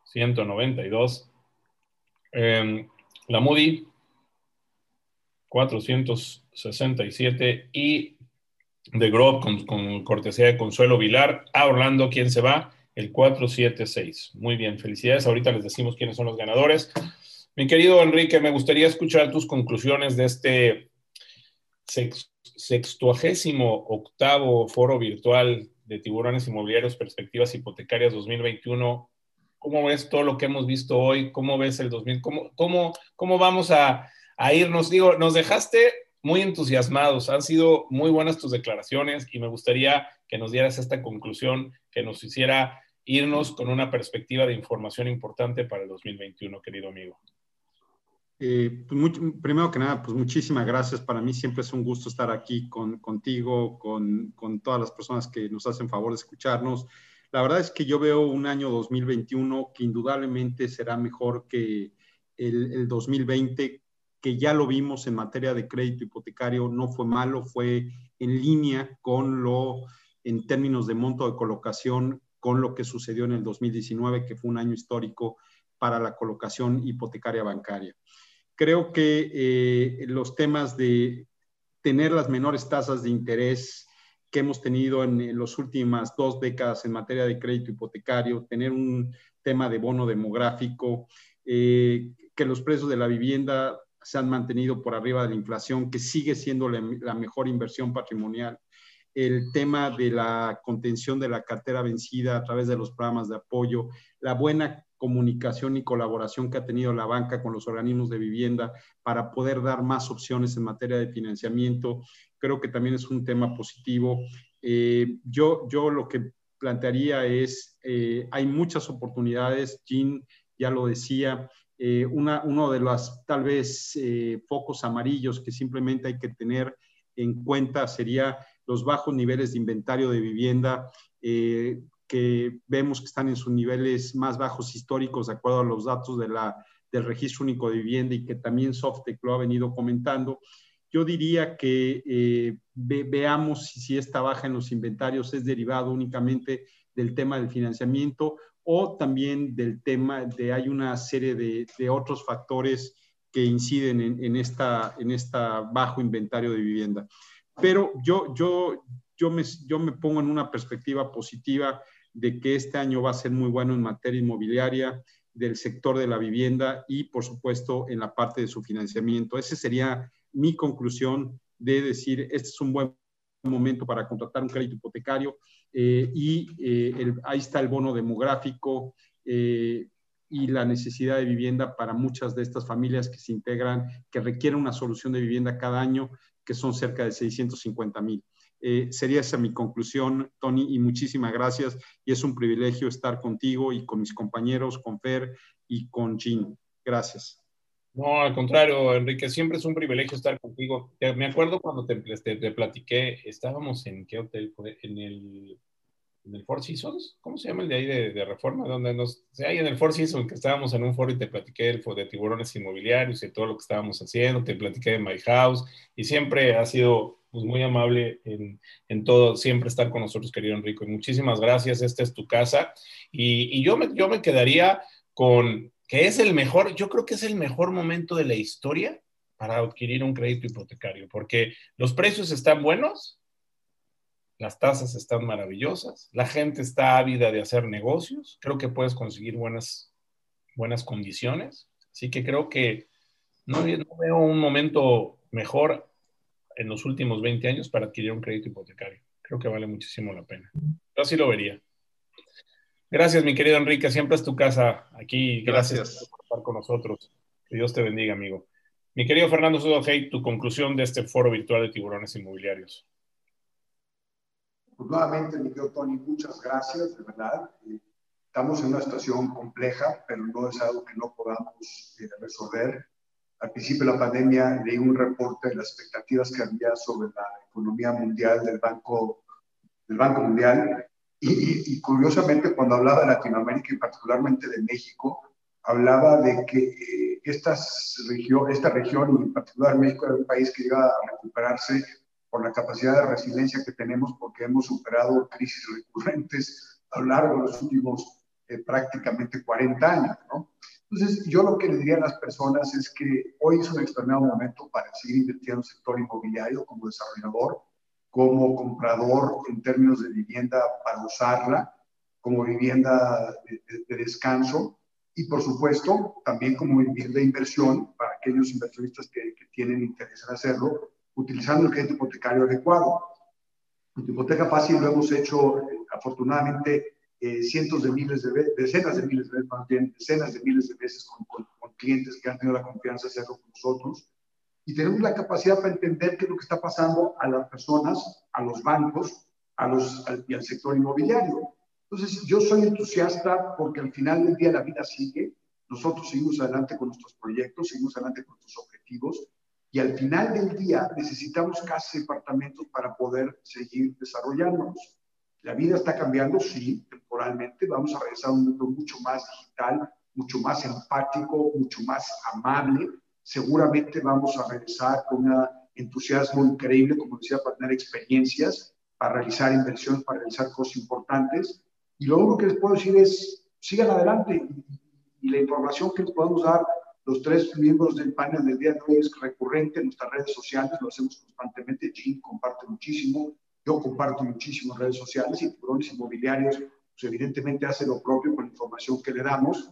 192. Em, la Moody 467 y de Grove con, cortesía de Consuelo Vilar a Orlando, ¿quién se va? El 476. Muy bien, felicidades. Ahorita les decimos quiénes son los ganadores. Mi querido Enrique, me gustaría escuchar tus conclusiones de este sextuagésimo octavo foro virtual de tiburones inmobiliarios, perspectivas hipotecarias 2021 ¿Cómo ves todo lo que hemos visto hoy? ¿Cómo ves el 2000? ¿Cómo, cómo, cómo vamos a, a irnos? Digo, nos dejaste muy entusiasmados. Han sido muy buenas tus declaraciones y me gustaría que nos dieras esta conclusión, que nos hiciera irnos con una perspectiva de información importante para el 2021, querido amigo. Eh, pues primero que nada, pues muchísimas gracias. Para mí siempre es un gusto estar aquí con, contigo, con, con todas las personas que nos hacen favor de escucharnos. La verdad es que yo veo un año 2021 que indudablemente será mejor que el, 2020, que ya lo vimos en materia de crédito hipotecario, no fue malo, fue en línea con lo, en términos de monto de colocación, con lo que sucedió en el 2019, que fue un año histórico para la colocación hipotecaria bancaria. Creo que eh, los temas de tener las menores tasas de interés que hemos tenido en, las últimas dos décadas en materia de crédito hipotecario, tener un tema de bono demográfico, eh, que los precios de la vivienda se han mantenido por arriba de la inflación, que sigue siendo la, mejor inversión patrimonial, el tema de la contención de la cartera vencida a través de los programas de apoyo, la buena comunicación y colaboración que ha tenido la banca con los organismos de vivienda para poder dar más opciones en materia de financiamiento. Creo que también es un tema positivo. Eh, yo, yo lo que plantearía es, eh, hay muchas oportunidades, Jean ya lo decía, eh, una, uno de los tal vez focos amarillos que simplemente hay que tener en cuenta sería los bajos niveles de inventario de vivienda que vemos que están en sus niveles más bajos históricos, de acuerdo a los datos de la, del Registro Único de Vivienda y que también Softec lo ha venido comentando. Yo diría que eh, veamos si esta baja en los inventarios es derivado únicamente del tema del financiamiento o también del tema de hay una serie de, de otros factores que inciden en, en, esta, en esta bajo inventario de vivienda. Pero yo, yo, yo, me, yo me pongo en una perspectiva positiva de que este año va a ser muy bueno en materia inmobiliaria, del sector de la vivienda y, por supuesto, en la parte de su financiamiento. Esa sería mi conclusión de decir, este es un buen momento para contratar un crédito hipotecario eh, y eh, ahí está el bono demográfico eh, y la necesidad de vivienda para muchas de estas familias que se integran, que requieren una solución de vivienda cada año, que son cerca de 650 mil. Eh, sería esa mi conclusión, Tony, y muchísimas gracias. Y es un privilegio estar contigo y con mis compañeros, con Fer y con Jean. Gracias. No, al contrario, Enrique, siempre es un privilegio estar contigo. Me acuerdo cuando te, te, platiqué, estábamos en qué hotel, en el, en el Four Seasons, ¿cómo se llama el de ahí de, Reforma? Donde nos, ahí en el Four Seasons que estábamos en un foro y te platiqué el, de tiburones inmobiliarios y todo lo que estábamos haciendo, te platiqué de My House y siempre ha sido pues muy amable en, en, todo, siempre estar con nosotros, querido Enrico. Y muchísimas gracias, esta es tu casa. Y, y, yo, me, yo me quedaría con que es el mejor, yo creo que es el mejor momento de la historia para adquirir un crédito hipotecario, porque los precios están buenos, las tasas están maravillosas, la gente está ávida de hacer negocios, creo que puedes conseguir buenas, buenas condiciones, así que creo que no, no veo un momento mejor en los últimos 20 años para adquirir un crédito hipotecario. Creo que vale muchísimo la pena. Yo así lo vería. Gracias, mi querido Enrique. Siempre es tu casa aquí. Gracias, por estar con nosotros. Que Dios te bendiga, amigo. Mi querido Fernando Hey, tu conclusión de este foro virtual de tiburones inmobiliarios. Pues nuevamente, mi querido Tony, muchas gracias, de verdad. Estamos en una situación compleja, pero no es algo que no podamos eh, resolver al principio de la pandemia leí un reporte de las expectativas que había sobre la economía mundial del Banco, del banco Mundial y, curiosamente cuando hablaba de Latinoamérica y particularmente de México, hablaba de que eh, estas región, esta región y en particular México era un país que iba a recuperarse por la capacidad de resiliencia que tenemos porque hemos superado crisis recurrentes a lo largo de los últimos eh, prácticamente 40 años, ¿no? Entonces, yo lo que le diría a las personas es que hoy es un extraordinario momento para seguir invirtiendo en el sector inmobiliario como desarrollador, como comprador en términos de vivienda para usarla, como vivienda de, descanso y, por supuesto, también como vivienda de inversión para aquellos inversionistas que, que tienen interés en hacerlo, utilizando el crédito hipotecario adecuado. La hipoteca fácil lo hemos hecho, eh, afortunadamente, eh, cientos de miles de veces, decenas de miles de veces, decenas de miles de veces con, con, clientes que han tenido la confianza de hacerlo con nosotros. Y tenemos la capacidad para entender qué es lo que está pasando a las personas, a los bancos a los, y al sector inmobiliario. Entonces, yo soy entusiasta porque al final del día la vida sigue, nosotros seguimos adelante con nuestros proyectos, seguimos adelante con nuestros objetivos y al final del día necesitamos casi departamentos para poder seguir desarrollándonos. La vida está cambiando, sí, temporalmente. Vamos a regresar a un mundo mucho más digital, mucho más empático, mucho más amable. Seguramente vamos a regresar con un entusiasmo increíble, como decía, para tener experiencias, para realizar inversiones, para realizar cosas importantes. Y lo único que les puedo decir es, sigan adelante. Y, la información que les podemos dar los tres miembros del panel del día de hoy es recurrente en nuestras redes sociales, lo hacemos constantemente. Jim comparte muchísimo, yo comparto muchísimo en redes sociales y tiburones inmobiliarios, pues evidentemente hace lo propio con la información que le damos.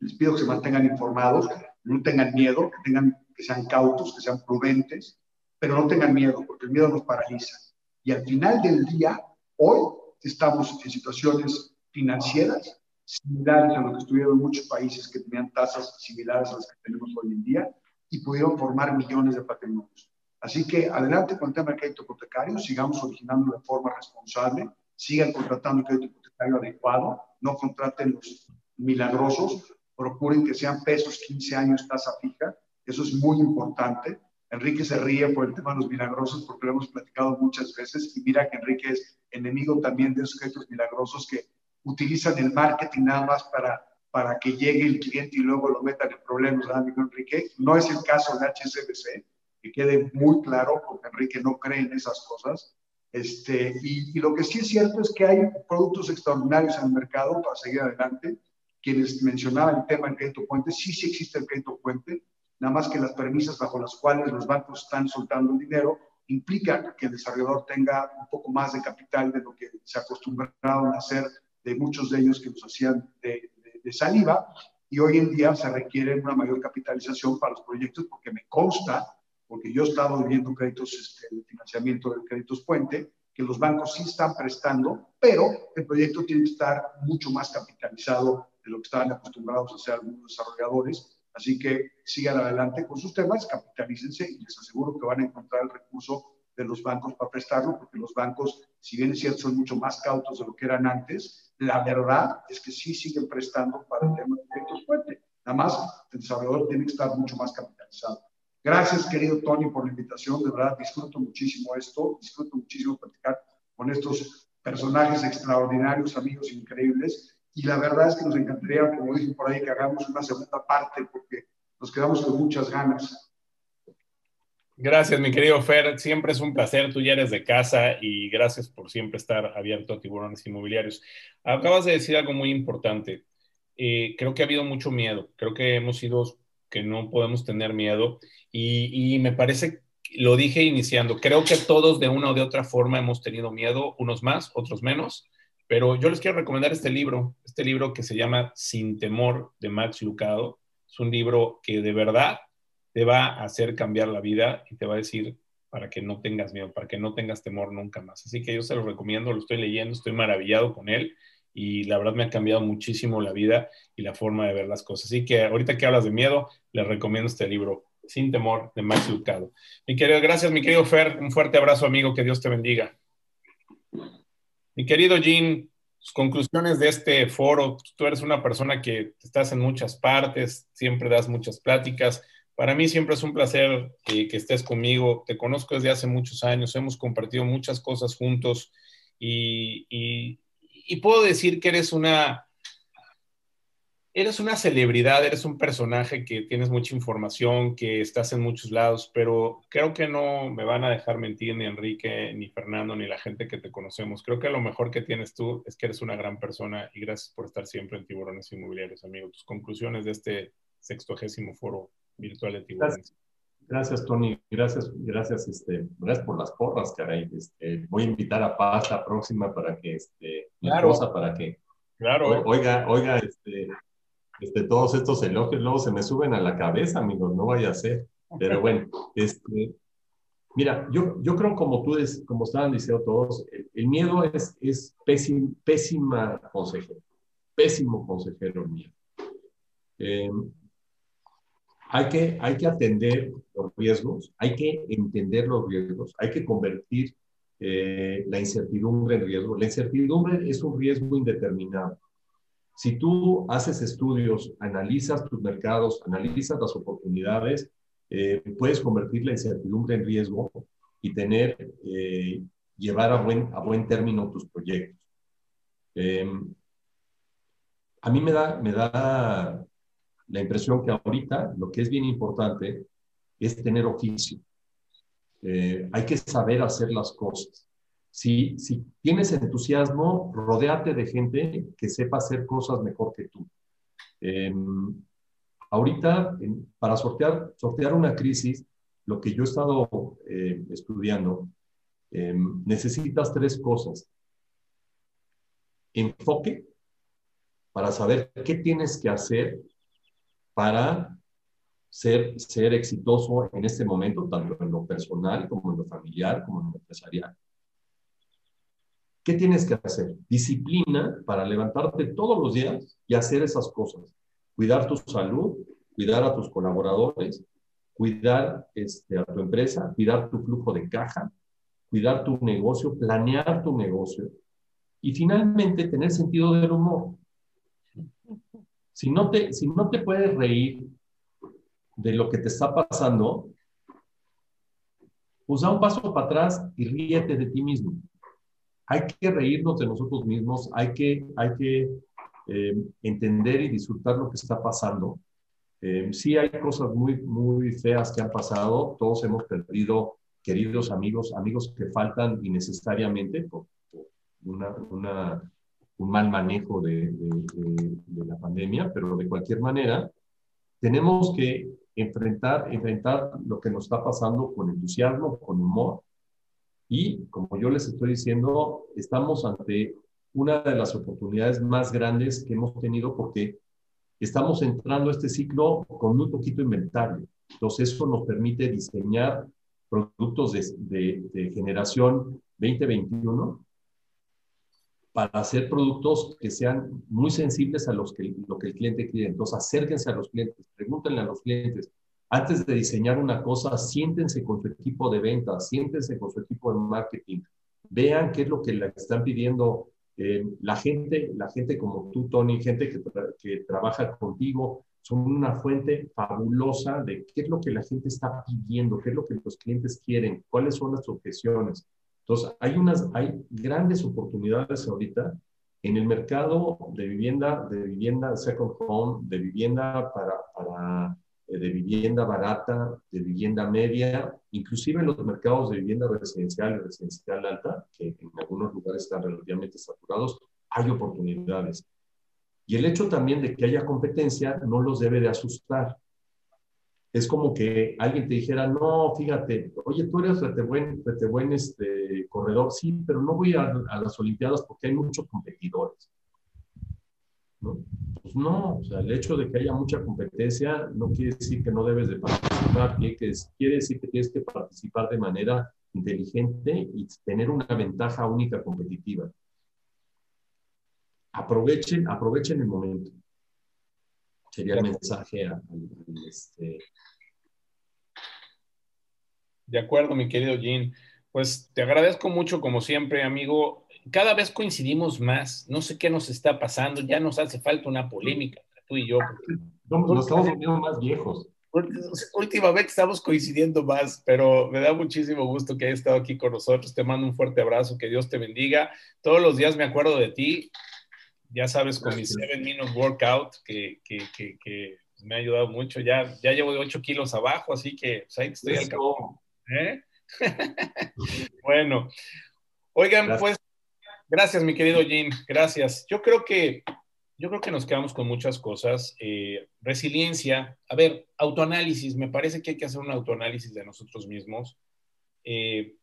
Les pido que se mantengan informados, no tengan miedo, que, tengan, que sean cautos, que sean prudentes, pero no tengan miedo, porque el miedo nos paraliza. Y al final del día, hoy estamos en situaciones financieras similares a lo que estuvieron muchos países que tenían tasas similares a las que tenemos hoy en día y pudieron formar millones de patrimonios. Así que adelante con el tema del crédito hipotecario, sigamos originando de forma responsable, sigan contratando el crédito hipotecario adecuado, no contraten los milagrosos, procuren que sean pesos 15 años tasa fija, eso es muy importante. Enrique se ríe por el tema de los milagrosos porque lo hemos platicado muchas veces y mira que Enrique es enemigo también de esos créditos milagrosos que utilizan el marketing nada más para, para que llegue el cliente y luego lo metan en problemas, ¿verdad, amigo Enrique? No es el caso de HSBC, que quede muy claro, porque Enrique no cree en esas cosas. Este, y, y, lo que sí es cierto es que hay productos extraordinarios en el mercado para seguir adelante. Quienes mencionaban el tema del crédito puente, sí, sí existe el crédito puente, nada más que las premisas bajo las cuales los bancos están soltando el dinero implican que el desarrollador tenga un poco más de capital de lo que se acostumbraron a hacer de muchos de ellos que nos hacían de, de, saliva y hoy en día se requiere una mayor capitalización para los proyectos porque me consta, porque yo he estado viviendo créditos este, de financiamiento de créditos puente, que los bancos sí están prestando, pero el proyecto tiene que estar mucho más capitalizado de lo que estaban acostumbrados a hacer algunos desarrolladores. Así que sigan adelante con sus temas, capitalícense y les aseguro que van a encontrar el recurso de los bancos para prestarlo, porque los bancos, si bien es cierto, son mucho más cautos de lo que eran antes, la verdad es que sí siguen prestando para el tema de proyectos fuerte. Nada más, el desarrollador tiene que estar mucho más capitalizado. Gracias, querido Tony, por la invitación. De verdad, disfruto muchísimo esto. Disfruto muchísimo platicar con estos personajes extraordinarios, amigos increíbles. Y la verdad es que nos encantaría, como dicen por ahí, que hagamos una segunda parte porque nos quedamos con muchas ganas. Gracias, mi querido Fer. Siempre es un placer. Tú ya eres de casa y gracias por siempre estar abierto a tiburones inmobiliarios. Acabas de decir algo muy importante. Eh, creo que ha habido mucho miedo. Creo que hemos sido que no podemos tener miedo y, me parece, lo dije iniciando, creo que todos de una o de otra forma hemos tenido miedo, unos más, otros menos, pero yo les quiero recomendar este libro, este libro que se llama Sin temor de Max Lucado. Es un libro que de verdad te va a hacer cambiar la vida y te va a decir para que no tengas miedo, para que no tengas temor nunca más. Así que yo se lo recomiendo, lo estoy leyendo, estoy maravillado con él y la verdad me ha cambiado muchísimo la vida y la forma de ver las cosas. Así que ahorita que hablas de miedo, les recomiendo este libro, Sin temor, de Max Lucado. Mi querido, gracias, mi querido Fer, un fuerte abrazo, amigo, que Dios te bendiga. Mi querido Jean, conclusiones de este foro. Tú eres una persona que estás en muchas partes, siempre das muchas pláticas para mí siempre es un placer que, estés conmigo. Te conozco desde hace muchos años, hemos compartido muchas cosas juntos y, puedo decir que eres una, eres una celebridad, eres un personaje que tienes mucha información, que estás en muchos lados, pero creo que no me van a dejar mentir ni Enrique, ni Fernando, ni la gente que te conocemos. Creo que lo mejor que tienes tú es que eres una gran persona y gracias por estar siempre en Tiburones Inmobiliarios, amigo. Tus conclusiones de este sextogésimo foro virtual de Gracias, gracias, Tony. Gracias, gracias, este, gracias por las porras, caray. Este, voy a invitar a Paz la próxima para que, este, mi esposa, para que, claro. oiga, oiga, este, este, todos estos elogios luego se me suben a la cabeza, amigos, no vaya a ser. Pero bueno, este, mira, yo, yo creo como tú, como estaban diciendo todos, el, miedo es, es pésim, pésima consejero, pésimo consejero el miedo. Eh, hay que, hay que atender los riesgos, hay que entender los riesgos, hay que convertir eh, la incertidumbre en riesgo. La incertidumbre es un riesgo indeterminado. Si tú haces estudios, analizas tus mercados, analizas las oportunidades, eh, puedes convertir la incertidumbre en riesgo y tener, eh, llevar a buen, a buen término tus proyectos. Em, a mí me da, me da la impresión que ahorita lo que es bien importante es tener oficio. Eh, hay que saber hacer las cosas. Si, si tienes entusiasmo, rodéate de gente que sepa hacer cosas mejor que tú. Em, ahorita, para sortear, sortear una crisis, lo que yo he estado eh, estudiando, em, necesitas tres cosas. Enfoque, para saber qué tienes que hacer para ser, ser exitoso en este momento, tanto en lo personal como en lo familiar, como en lo empresarial. ¿Qué tienes que hacer? Disciplina para levantarte todos los días y hacer esas cosas. Cuidar tu salud, cuidar a tus colaboradores, cuidar este, a tu empresa, cuidar tu flujo de caja, cuidar tu negocio, planear tu negocio y finalmente tener sentido del humor. Si no te, si no te puedes reír de lo que te está pasando, pues da un paso para atrás y ríete de ti mismo. Hay que reírnos de nosotros mismos, hay que, hay que eh, entender y disfrutar lo que está pasando. Eh, sí hay cosas muy, muy feas que han pasado, todos hemos perdido queridos amigos, amigos que faltan innecesariamente por, una, una, un mal manejo de, la pandemia, pero de cualquier manera, tenemos que enfrentar, enfrentar lo que nos está pasando con entusiasmo, con humor. Y como yo les estoy diciendo, estamos ante una de las oportunidades más grandes que hemos tenido porque estamos entrando este ciclo con muy poquito inventario. Entonces, eso nos permite diseñar productos de generación 2021 para hacer productos que sean muy sensibles a los que, lo que el cliente quiere. Entonces, acérquense a los clientes, pregúntenle a los clientes. Antes de diseñar una cosa, siéntense con su equipo de ventas, siéntense con su equipo de marketing, vean qué es lo que le están pidiendo eh, la gente, la gente como tú, Tony, gente que, que trabaja contigo, son una fuente fabulosa de qué es lo que la gente está pidiendo, qué es lo que los clientes quieren, cuáles son las objeciones. Entonces, hay, unas, hay grandes oportunidades ahorita en el mercado de vivienda, de vivienda second home, de vivienda para, para eh, de vivienda barata, de vivienda media, inclusive en los mercados de vivienda residencial y residencial alta, que en algunos lugares están relativamente saturados, hay oportunidades. Y el hecho también de que haya competencia no los debe de asustar es como que alguien te dijera, no, fíjate, oye, tú eres rete buen, buen este, corredor, sí, pero no voy a, las Olimpiadas porque hay muchos competidores. ¿No? Pues no, o sea, el hecho de que haya mucha competencia no quiere decir que no debes de participar, quiere, quiere decir que tienes que participar de manera inteligente y tener una ventaja única competitiva. Aprovechen, aprovechen el momento sería el mensaje a, este... De acuerdo, mi querido Jean. Pues te agradezco mucho, como siempre, amigo. Cada vez coincidimos más. No sé qué nos está pasando. Ya nos hace falta una polémica, tú y yo. Nos estamos volviendo más viejos. Últimamente estamos coincidiendo más, pero me da muchísimo gusto que hayas estado aquí con nosotros. Te mando un fuerte abrazo, que Dios te bendiga. Todos los días me acuerdo de ti ya sabes, con mi 7 Minute Workout, que, que, que, me ha ayudado mucho. Ya, ya llevo 8 kilos abajo, así que pues, ahí estoy al cabo. ¿Eh? bueno, oigan, pues, gracias, mi querido Jim, gracias. Yo creo que, yo creo que nos quedamos con muchas cosas. Eh, resiliencia, a ver, autoanálisis, me parece que hay que hacer un autoanálisis de nosotros mismos, eh,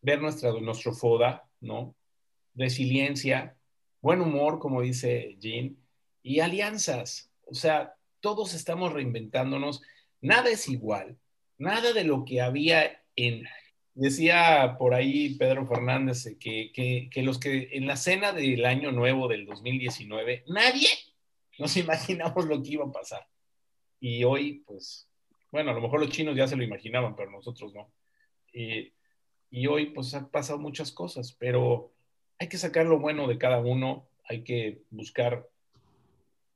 ver nuestra, nuestro FODA, ¿no? Resiliencia, buen humor, como dice Jean, y alianzas. O sea, todos estamos reinventándonos. Nada es igual. Nada de lo que había en... Decía por ahí Pedro Fernández que, que, los que en la cena del año nuevo del 2019, nadie nos imaginamos lo que iba a pasar. Y hoy, pues, bueno, a lo mejor los chinos ya se lo imaginaban, pero nosotros no. y hoy, pues, han pasado muchas cosas, pero hay que sacar lo bueno de cada uno, hay que buscar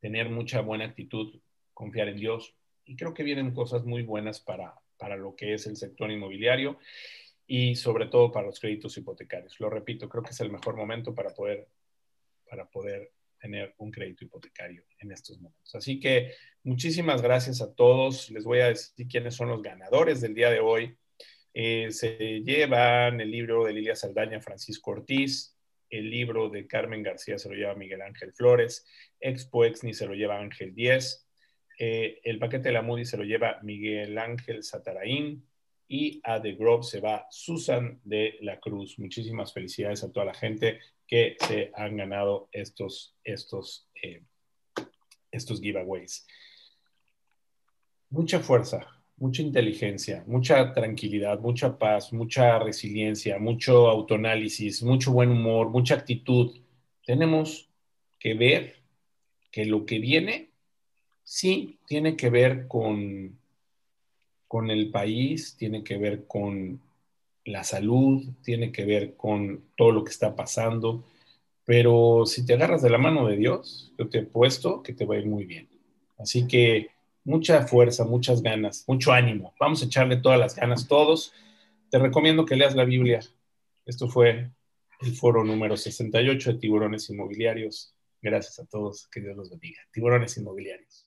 tener mucha buena actitud, confiar en Dios y creo que vienen cosas muy buenas para, para lo que es el sector inmobiliario y sobre todo para los créditos hipotecarios. Lo repito, creo que es el mejor momento para poder, para poder tener un crédito hipotecario en estos momentos. Así que muchísimas gracias a todos. Les voy a decir quiénes son los ganadores del día de hoy. Eh, se llevan el libro de Lilia Saldaña, Francisco Ortiz, el libro de Carmen García se lo lleva Miguel Ángel Flores, Expo Exni se lo lleva Ángel Díez, eh, el paquete de la Moody se lo lleva Miguel Ángel Sataraín y a The Grove se va Susan de la Cruz. Muchísimas felicidades a toda la gente que se han ganado estos, estos, eh, estos giveaways. Mucha fuerza, mucha inteligencia, mucha tranquilidad, mucha paz, mucha resiliencia, mucho autoanálisis, mucho buen humor, mucha actitud. Tenemos que ver que lo que viene sí tiene que ver con, con el país, tiene que ver con la salud, tiene que ver con todo lo que está pasando, pero si te agarras de la mano de Dios, yo te he puesto que te va a ir muy bien. Así que mucha fuerza, muchas ganas, mucho ánimo. Vamos a echarle todas las ganas todos. Te recomiendo que leas la Biblia. Esto fue el foro número 68 de Tiburones Inmobiliarios. Gracias a todos. Que Dios los bendiga. Tiburones Inmobiliarios.